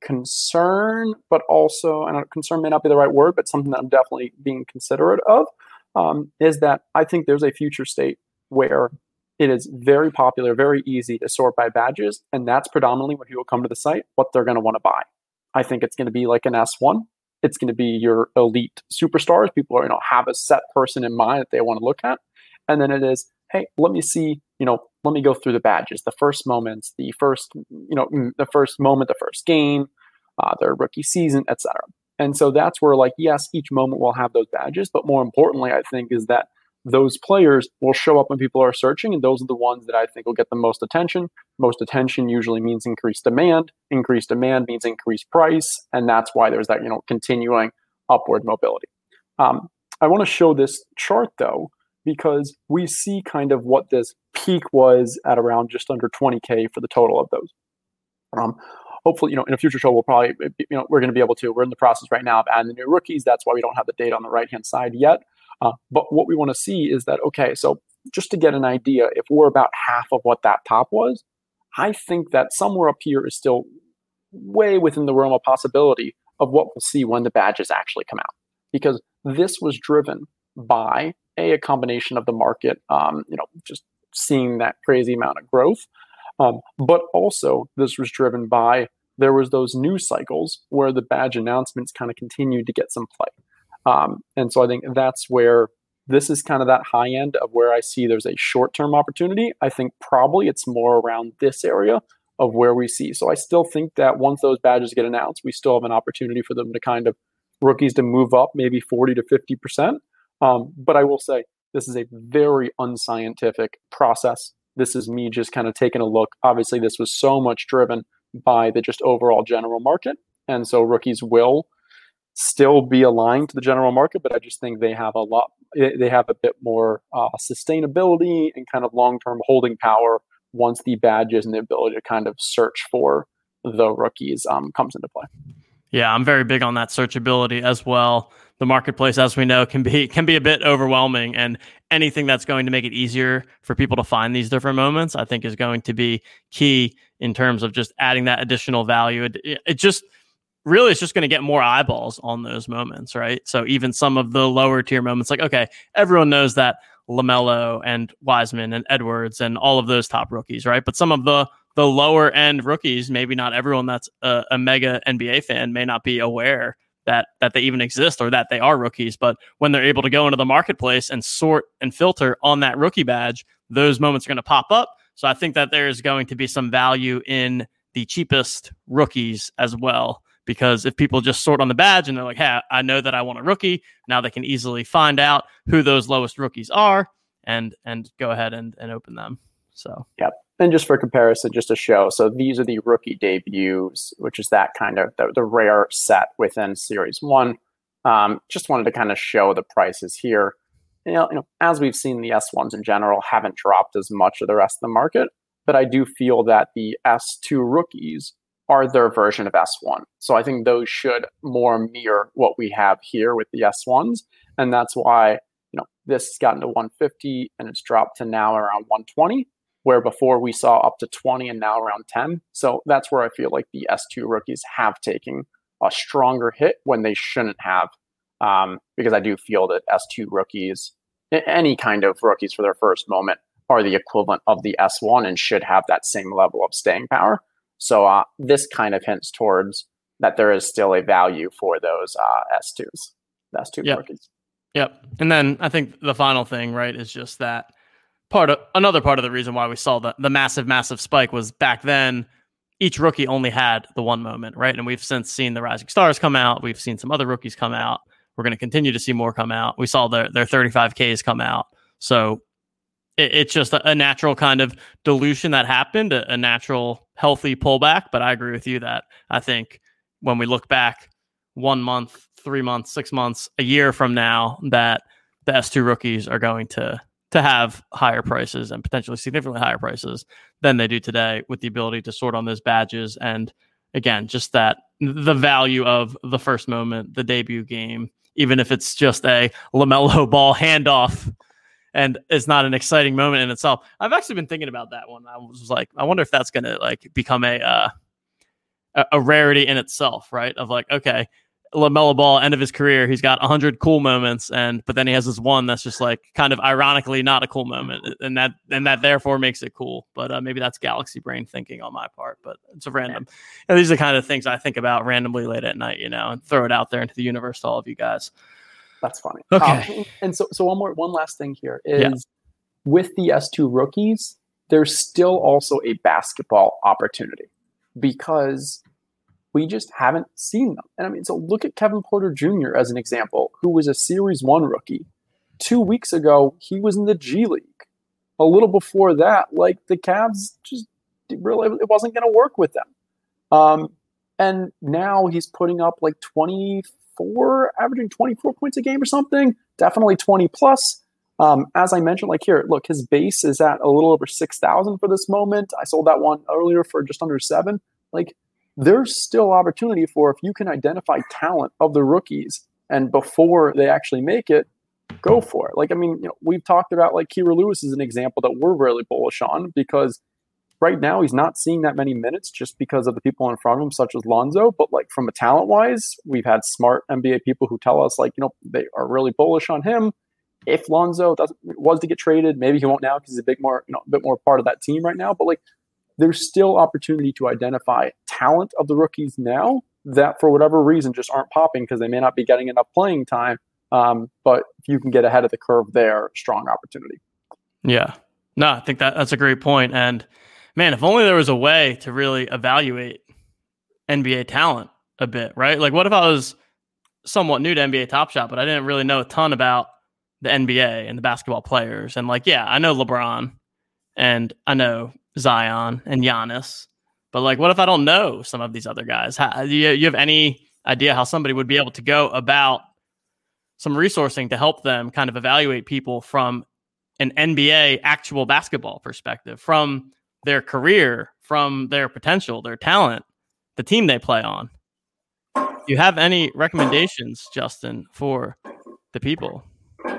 concern, but also, and concern may not be the right word, but something that I'm definitely being considerate of, um, is that I think there's a future state where it is very popular, very easy to sort by badges, and that's predominantly when people come to the site, what they're going to want to buy. I think it's going to be like an S1. It's going to be your elite superstars. People are, you know, have a set person in mind that they want to look at. And then it is, hey, let me see, you know, let me go through the badges, the first moments, the first, you know, the first moment, the first game, uh, their rookie season, etc. And so that's where, like, yes, each moment will have those badges, but more importantly, I think is that those players will show up when people are searching, and those are the ones that I think will get the most attention. Most attention usually means increased demand. Increased demand means increased price, and that's why there's that you know continuing upward mobility. Um, I want to show this chart though because we see kind of what this peak was at around just under 20k for the total of those. Um, hopefully, you know, in a future show, we'll probably, you know, we're going to be able to. We're in the process right now of adding the new rookies. That's why we don't have the data on the right hand side yet. Uh, but what we want to see is that, okay, so just to get an idea, if we're about half of what that top was, I think that somewhere up here is still way within the realm of possibility of what we'll see when the badges actually come out. Because this was driven by a, a combination of the market, um, you know, just seeing that crazy amount of growth, um, but also this was driven by there was those news cycles where the badge announcements kind of continued to get some play. Um, and so I think that's where this is kind of that high end of where I see there's a short term opportunity. I think probably it's more around this area of where we see. So I still think that once those badges get announced, we still have an opportunity for them to kind of rookies to move up maybe 40 to 50%. Um, but I will say this is a very unscientific process. This is me just kind of taking a look. Obviously, this was so much driven by the just overall general market. And so rookies will still be aligned to the general market, but I just think they have a lot, they have a bit more uh, sustainability and kind of long term holding power once the badges and the ability to kind of search for the rookies um, comes into play. Yeah, I'm very big on that searchability as well. The marketplace, as we know, can be can be a bit overwhelming, and anything that's going to make it easier for people to find these different moments, I think, is going to be key in terms of just adding that additional value. It, it just really it's just going to get more eyeballs on those moments, right? So even some of the lower tier moments, like okay, everyone knows that LaMelo and Wiseman and Edwards and all of those top rookies, right? But some of the the lower end rookies, maybe not everyone that's a, a mega NBA fan may not be aware that that they even exist or that they are rookies. But when they're able to go into the marketplace and sort and filter on that rookie badge, those moments are going to pop up. So I think that there's going to be some value in the cheapest rookies as well because if people just sort on the badge and they're like, hey, I know that I want a rookie, now they can easily find out who those lowest rookies are and and go ahead and, and open them. So yep. And just for comparison, just to show, so these are the rookie debuts, which is that kind of the, the rare set within Series One. Um, just wanted to kind of show the prices here. You know, you know, as we've seen, the S1s in general haven't dropped as much of the rest of the market, but I do feel that the S2 rookies are their version of S1. So I think those should more mirror what we have here with the S1s. And that's why, you know, this has gotten to 150 and it's dropped to now around 120, where before we saw up to 20 and now around 10. So that's where I feel like the S2 rookies have taken a stronger hit when they shouldn't have. Um, because I do feel that S2 rookies, any kind of rookies for their first moment, are the equivalent of the S1 and should have that same level of staying power. So uh, this kind of hints towards that there is still a value for those uh, S2s, S2 yep. rookies. Yep. And then I think the final thing, right, is just that part of another part of the reason why we saw the, the massive, massive spike was back then each rookie only had the one moment, right? And we've since seen the Rising Stars come out. We've seen some other rookies come out. We're going to continue to see more come out. We saw their their 35Ks come out. So it, it's just a, a, natural kind of dilution that happened, a, a natural healthy pullback. But I agree with you that I think when we look back one month, three months, six months, a year from now, that the S2 rookies are going to to have higher prices and potentially significantly higher prices than they do today with the ability to sort on those badges and again just that the value of the first moment the debut game even if it's just a lamelo ball handoff and it's not an exciting moment in itself. I've actually been thinking about that one. I was like, I wonder if that's going to like become a uh, a rarity in itself, right? Of like, okay, Lamelo Ball, end of his career, he's got hundred cool moments, and but then he has this one that's just like kind of ironically not a cool moment, and that and that therefore makes it cool. But uh, maybe that's galaxy brain thinking on my part. But it's a random. And these are the kind of things I think about randomly late at night, you know, and throw it out there into the universe to all of you guys. That's funny. Okay. Um, and so, so one more, one last thing here is yeah. with the S2 rookies, there's still also a basketball opportunity because we just haven't seen them. And I mean, so look at Kevin Porter Jr. as an example, who was a Series 1 rookie. Two weeks ago, he was in the G League. A little before that, like the Cavs just really, it wasn't going to work with them. Um, and now he's putting up like 20, 24, averaging 24 points a game or something. Definitely 20 plus. Um, as I mentioned, like here, look, his base is at a little over 6,000 for this moment. I sold that one earlier for just under seven. Like, there's still opportunity for if you can identify talent of the rookies and before they actually make it, go for it. Like, I mean, you know, we've talked about like Kira Lewis is an example that we're really bullish on because right now he's not seeing that many minutes just because of the people in front of him, such as Lonzo. But like from a talent wise, we've had smart NBA people who tell us like you know they are really bullish on him. If Lonzo doesn't was to get traded, maybe he won't now because he's a big more you know a bit more part of that team right now. But like there's still opportunity to identify talent of the rookies now that for whatever reason just aren't popping because they may not be getting enough playing time. Um, but if you can get ahead of the curve there, strong opportunity. Yeah. No, I think that that's a great point. And man, if only there was a way to really evaluate NBA talent a bit, right? Like, what if I was somewhat new to NBA Top Shot, but I didn't really know a ton about the NBA and the basketball players? And like, yeah, I know LeBron and I know Zion and Giannis, but like, what if I don't know some of these other guys? How, do you, you have any idea how somebody would be able to go about some resourcing to help them kind of evaluate people from an NBA actual basketball perspective, from their career from their potential, their talent, the team they play on. Do you have any recommendations, Justin, for the people?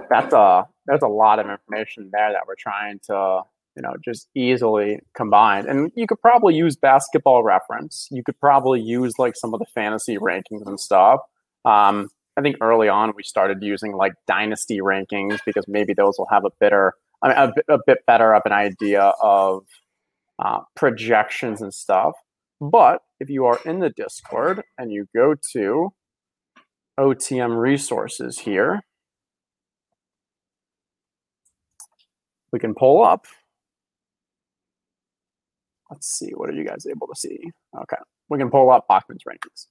That's a there's a lot of information there that we're trying to you know just easily combine and you could probably use basketball reference you could probably use like some of the fantasy rankings and stuff um, i think early on we started using like dynasty rankings because maybe those will have a better I mean, a, a bit better of an idea of uh, projections and stuff. But if you are in the Discord and you go to OTM resources here, we can pull up. Let's see, what are you guys able to see? Okay, we can pull up Bachman's rankings.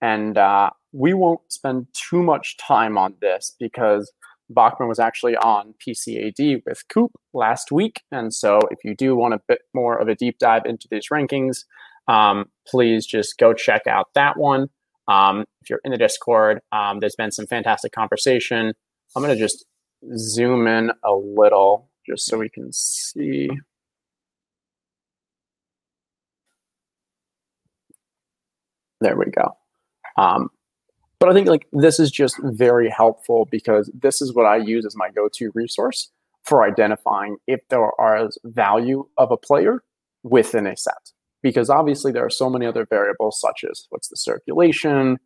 And uh, we won't spend too much time on this because Bachman was actually on PCAD with Coop last week. And so if you do want a bit more of a deep dive into these rankings, um, please just go check out that one. Um, if you're in the Discord, um, there's been some fantastic conversation. I'm going to just zoom in a little just so we can see. There we go. Um, but I think like this is just very helpful because this is what I use as my go-to resource for identifying if there are value of a player within a set. Because obviously there are so many other variables such as what's the circulation,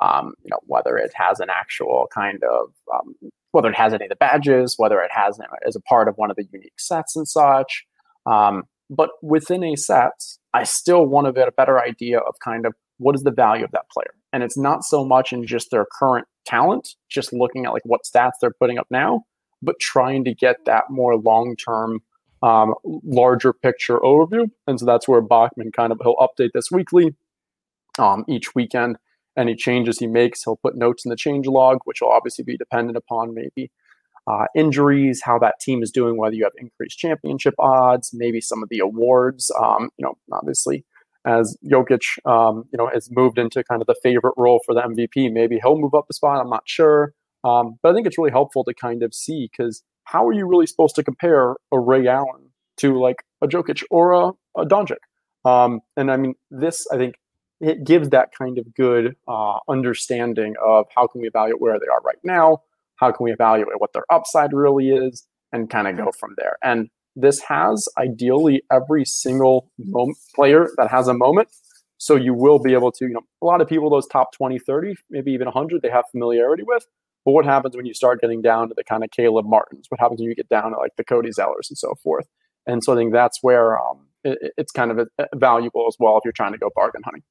um, you know, whether it has an actual kind of um, whether it has any of the badges, whether it has as a part of one of the unique sets and such. Um, but within a set, I still want to get a better idea of kind of what is the value of that player. And it's not so much in just their current talent, just looking at like what stats they're putting up now, but trying to get that more long term, um, larger picture overview. And so that's where Bachman kind of he'll update this weekly, um, each weekend. Any changes he makes, he'll put notes in the change log, which will obviously be dependent upon maybe uh, injuries, how that team is doing, whether you have increased championship odds, maybe some of the awards. Um, you know, obviously, as Jokic, um, you know, has moved into kind of the favorite role for the MVP, maybe he'll move up a spot. I'm not sure, um, but I think it's really helpful to kind of see because how are you really supposed to compare a Ray Allen to like a Jokic or a, a Doncic? Um, and I mean, this I think it gives that kind of good uh, understanding of how can we evaluate where they are right now how can we evaluate what their upside really is and kind of go from there and this has ideally every single moment, player that has a moment. So you will be able to you know a lot of people those top 20 30 maybe even 100 they have familiarity with. But what happens when you start getting down to the kind of caleb martins? What happens when you get down to like the cody zellers and so forth? And so i think that's where um, it, it's kind of a, a valuable as well if you're trying to go bargain hunting.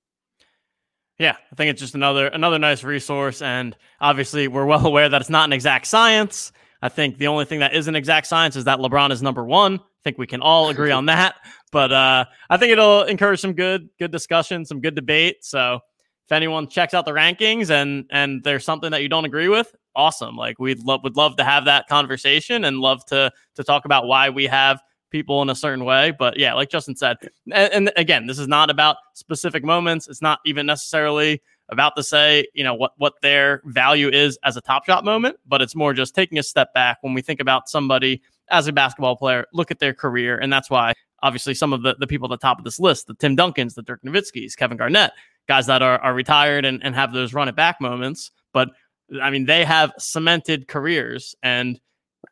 Yeah, I think it's just another another nice resource, and obviously we're well aware that it's not an exact science. I think the only thing that isn't exact science is that LeBron is number one. I think we can all agree on that. But uh, I think it'll encourage some good good discussion, some good debate. So if anyone checks out the rankings and and there's something that you don't agree with, awesome. Like we'd love would love to have that conversation and love to to talk about why we have people in a certain way. But yeah, like Justin said, and, and, again, this is not about specific moments. It's not even necessarily about to say, you know, what what their value is as a top shot moment, but it's more just taking a step back when we think about somebody as a basketball player, look at their career. And that's why obviously some of the, the people at the top of this list, the Tim Duncans, the Dirk Nowitzki's, Kevin Garnett, guys that are, are retired and, and have those run it back moments. But I mean, they have cemented careers and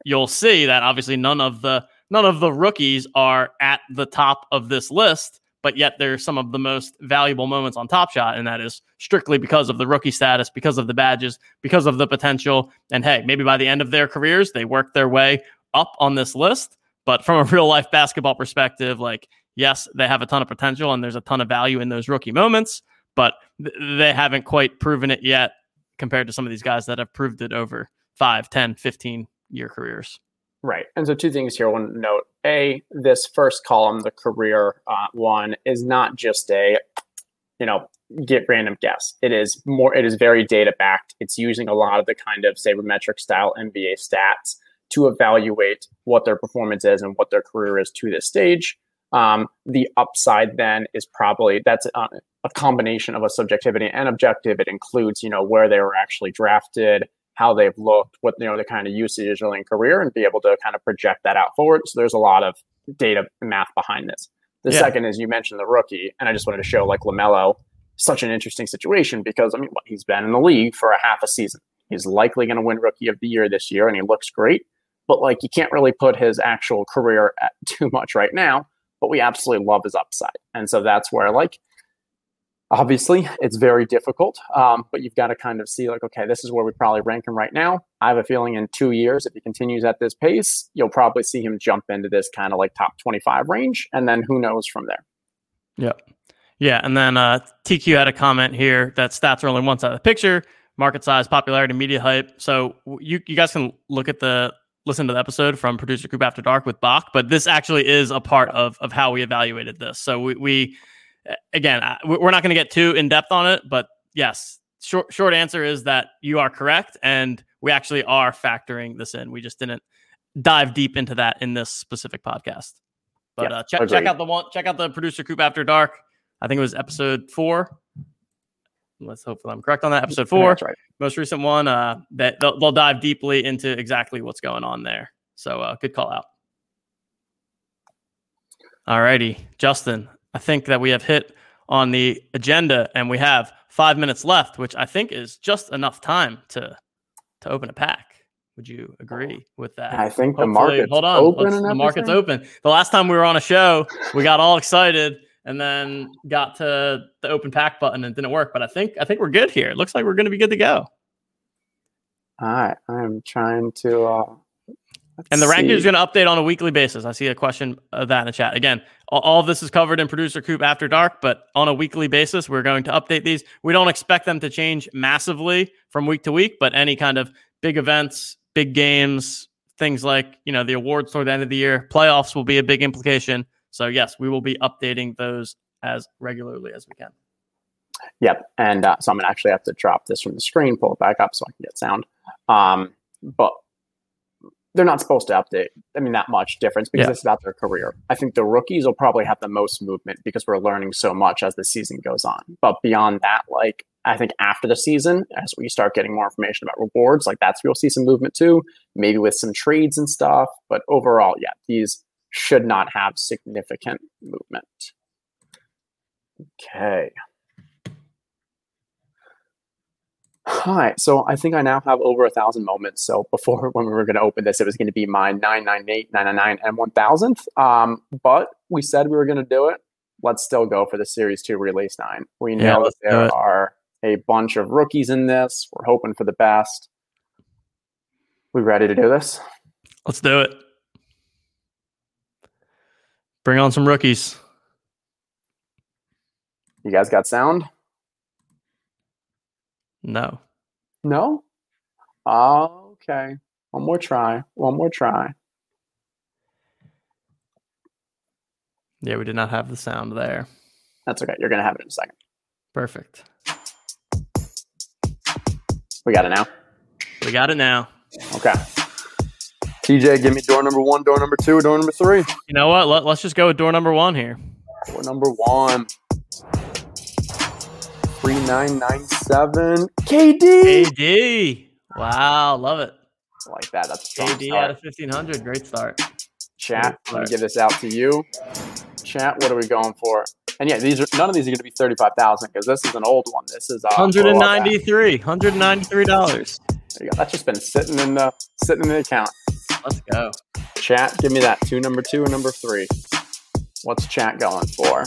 you'll see that obviously none of the none of the rookies are at the top of this list, but yet they're some of the most valuable moments on Top Shot, and that is strictly because of the rookie status, because of the badges, because of the potential. And hey, maybe by the end of their careers, they work their way up on this list. But from a real life basketball perspective, like, yes, they have a ton of potential and there's a ton of value in those rookie moments, but th- they haven't quite proven it yet compared to some of these guys that have proved it over 5, 10, 15 year careers. Right. And so, two things here. One note A, this first column, the career uh, one, is not just a, you know, get random guess. It is more, it is very data backed. It's using a lot of the kind of sabermetric style NBA stats to evaluate what their performance is and what their career is to this stage. Um, the upside then is probably that's a, a combination of a subjectivity and objective. It includes, you know, where they were actually drafted, how they've looked, what you know the kind of usage in career, and be able to kind of project that out forward. So there's a lot of data and math behind this. The yeah. second is you mentioned the rookie, and I just wanted to show like Lamelo, such an interesting situation because I mean, what, he's been in the league for a half a season. He's likely going to win Rookie of the Year this year, and he looks great. But like, you can't really put his actual career at too much right now. But we absolutely love his upside, and so that's where like Obviously, it's very difficult, um, but you've got to kind of see like, okay, this is where we probably rank him right now. I have a feeling in two years, if he continues at this pace, you'll probably see him jump into this kind of like top 25 range. And then who knows from there. Yeah. Yeah. And then uh, TQ had a comment here that stats are only one side of the picture market size, popularity, media hype. So you, you guys can look at the listen to the episode from producer Coop after dark with Bach, but this actually is a part of, of how we evaluated this. So we, we again, we're not going to get too in depth on it, but yes, short short answer is that you are correct, and we actually are factoring this in. We just didn't dive deep into that in this specific podcast. But yeah, uh, check check out the one check out the producer coop after dark. I think it was episode four. Let's hope I'm correct on that. Episode four, right. most recent one. Uh, that they'll, they'll, dive deeply into exactly what's going on there. So uh, good call out. All righty, Justin. I think that we have hit on the agenda and we have five minutes left, which I think is just enough time to to open a pack. Would you agree with that? I think Hopefully, the market's hold on, open. the market's open. The last time we were on a show, we got all excited and then got to the open pack button and didn't work. But I think I think we're good here. It looks like we're going to be good to go. All right, I'm trying to. Uh, and the ranking is going to update on a weekly basis. I see a question of that in the chat. Again, all, all of this is covered in Producer Coop After Dark, but on a weekly basis, we're going to update these. We don't expect them to change massively from week to week, but any kind of big events, big games, things like you know the awards toward the end of the year, playoffs will be a big implication. So yes, we will be updating those as regularly as we can. Yep, and uh, so I'm gonna actually have to drop this from the screen, pull it back up so I can get sound. Um, but they're not supposed to update. I mean, that much difference because yeah. it's about their career. I think the rookies will probably have the most movement because we're learning so much as the season goes on. But beyond that, like I think after the season, as we start getting more information about rewards, like that's where you'll see some movement too, maybe with some trades and stuff. But overall, yeah, these should not have significant movement. Okay. Right, so I think I now have over a thousand moments. So before, when we were going to open this, it was going to be my 998, 999, and 1000th. Um, but we said we were going to do it. Let's still go for the Series 2 Release 9. We know yeah, that there are a bunch of rookies in this. We're hoping for the best. We ready to do this? Let's do it. Bring on some rookies. You guys got sound? No. No? okay. One more try. One more try. Yeah, we did not have the sound there. That's okay. You're going to have it in a second. Perfect. We got it now. We got it now. Okay. TJ, give me door number one, door number two, door number three. You know what? Let, us just go with door number one here. Door number one. 3997. KD. KD. Wow. Love it. I like that. That's KD start. out of 1500. Great start. Chat, let me give this out to you. Chat, what are we going for? And yeah, these are none of these are going to be thirty-five thousand because this is an old one. This is uh, hundred and ninety-three, hundred and ninety-three dollars. There you go. That's just been sitting in the sitting in the account. Let's go. Chat, give me that two, number two, and number three. What's chat going for?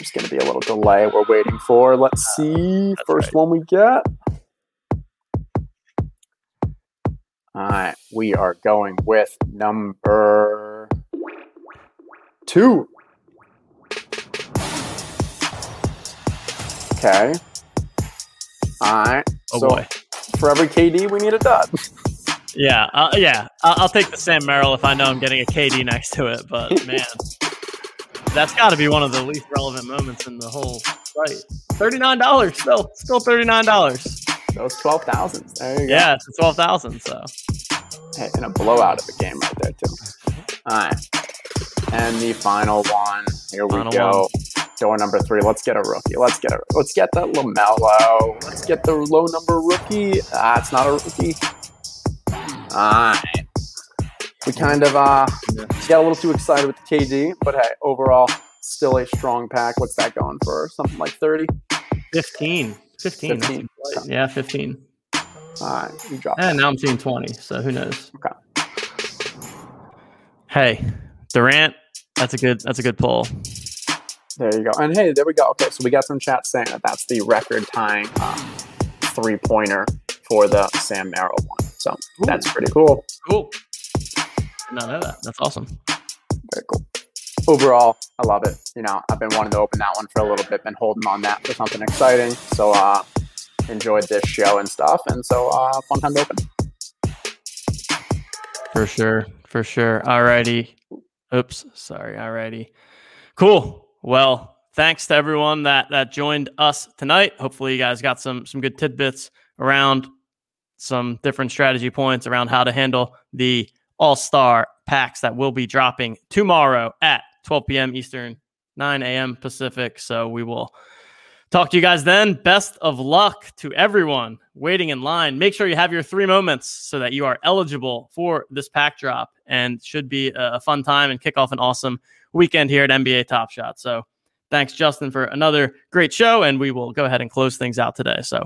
There's going to be a little delay. We're waiting for. Let's see. That's First right. one we get. All right, we are going with number two. Okay. All right. Oh so boy for every KD, we need a dud. Yeah, uh, yeah. I'll, I'll, take the Sam Merrill if I know I'm getting a KD next to it. But man, that's got to be one of the least relevant moments in the whole site. Thirty nine dollars, still, still thirty nine dollars. Those twelve thousand. There you go. Yeah, it's a twelve thousand. So, hey, and a blowout of a game right there too. All right, and the final one. Here we final go. One door number three. Let's get a rookie. Let's get a let's get the LaMelo. Let's get the low number rookie. Ah, it's not a rookie. All right. We kind of uh got a little too excited with the KD, but hey, overall, still a strong pack. What's that going for? Something like 30? 15. 15. 15. Yeah, 15. All right, you dropped. And now I'm seeing 20, so who knows? Okay. Hey, Durant, that's a good that's a good pull. There you go. And hey, there we go. Okay, so we got some chat saying that that's the record tying um, three pointer for the Sam Merrill one. So Ooh. that's pretty cool. Cool. Not know that. That's awesome. Very cool. Overall, I love it. You know, I've been wanting to open that one for a little bit, been holding on that for something exciting. So uh enjoyed this show and stuff. And so uh fun time to open. For sure. For sure. Alrighty. Oops. Sorry. Alrighty. Cool. Well, thanks to everyone that that joined us tonight. Hopefully, you guys got some some good tidbits around some different strategy points around how to handle the All Star packs that will be dropping tomorrow at 12 p.m. Eastern, 9 a.m. Pacific. So we will talk to you guys then. Best of luck to everyone waiting in line. Make sure you have your three moments so that you are eligible for this pack drop and should be a fun time and kick off an awesome weekend here at NBA Top Shot. So Thanks, Justin, for another great show. And we will go ahead and close things out today. So,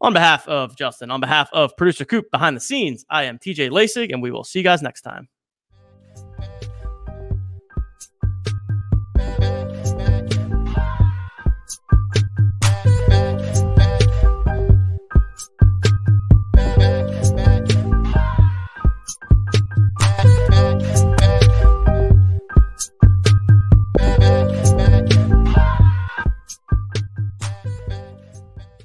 on behalf of Justin, on behalf of producer Coop behind the scenes, I am TJ Lasig, and we will see you guys next time.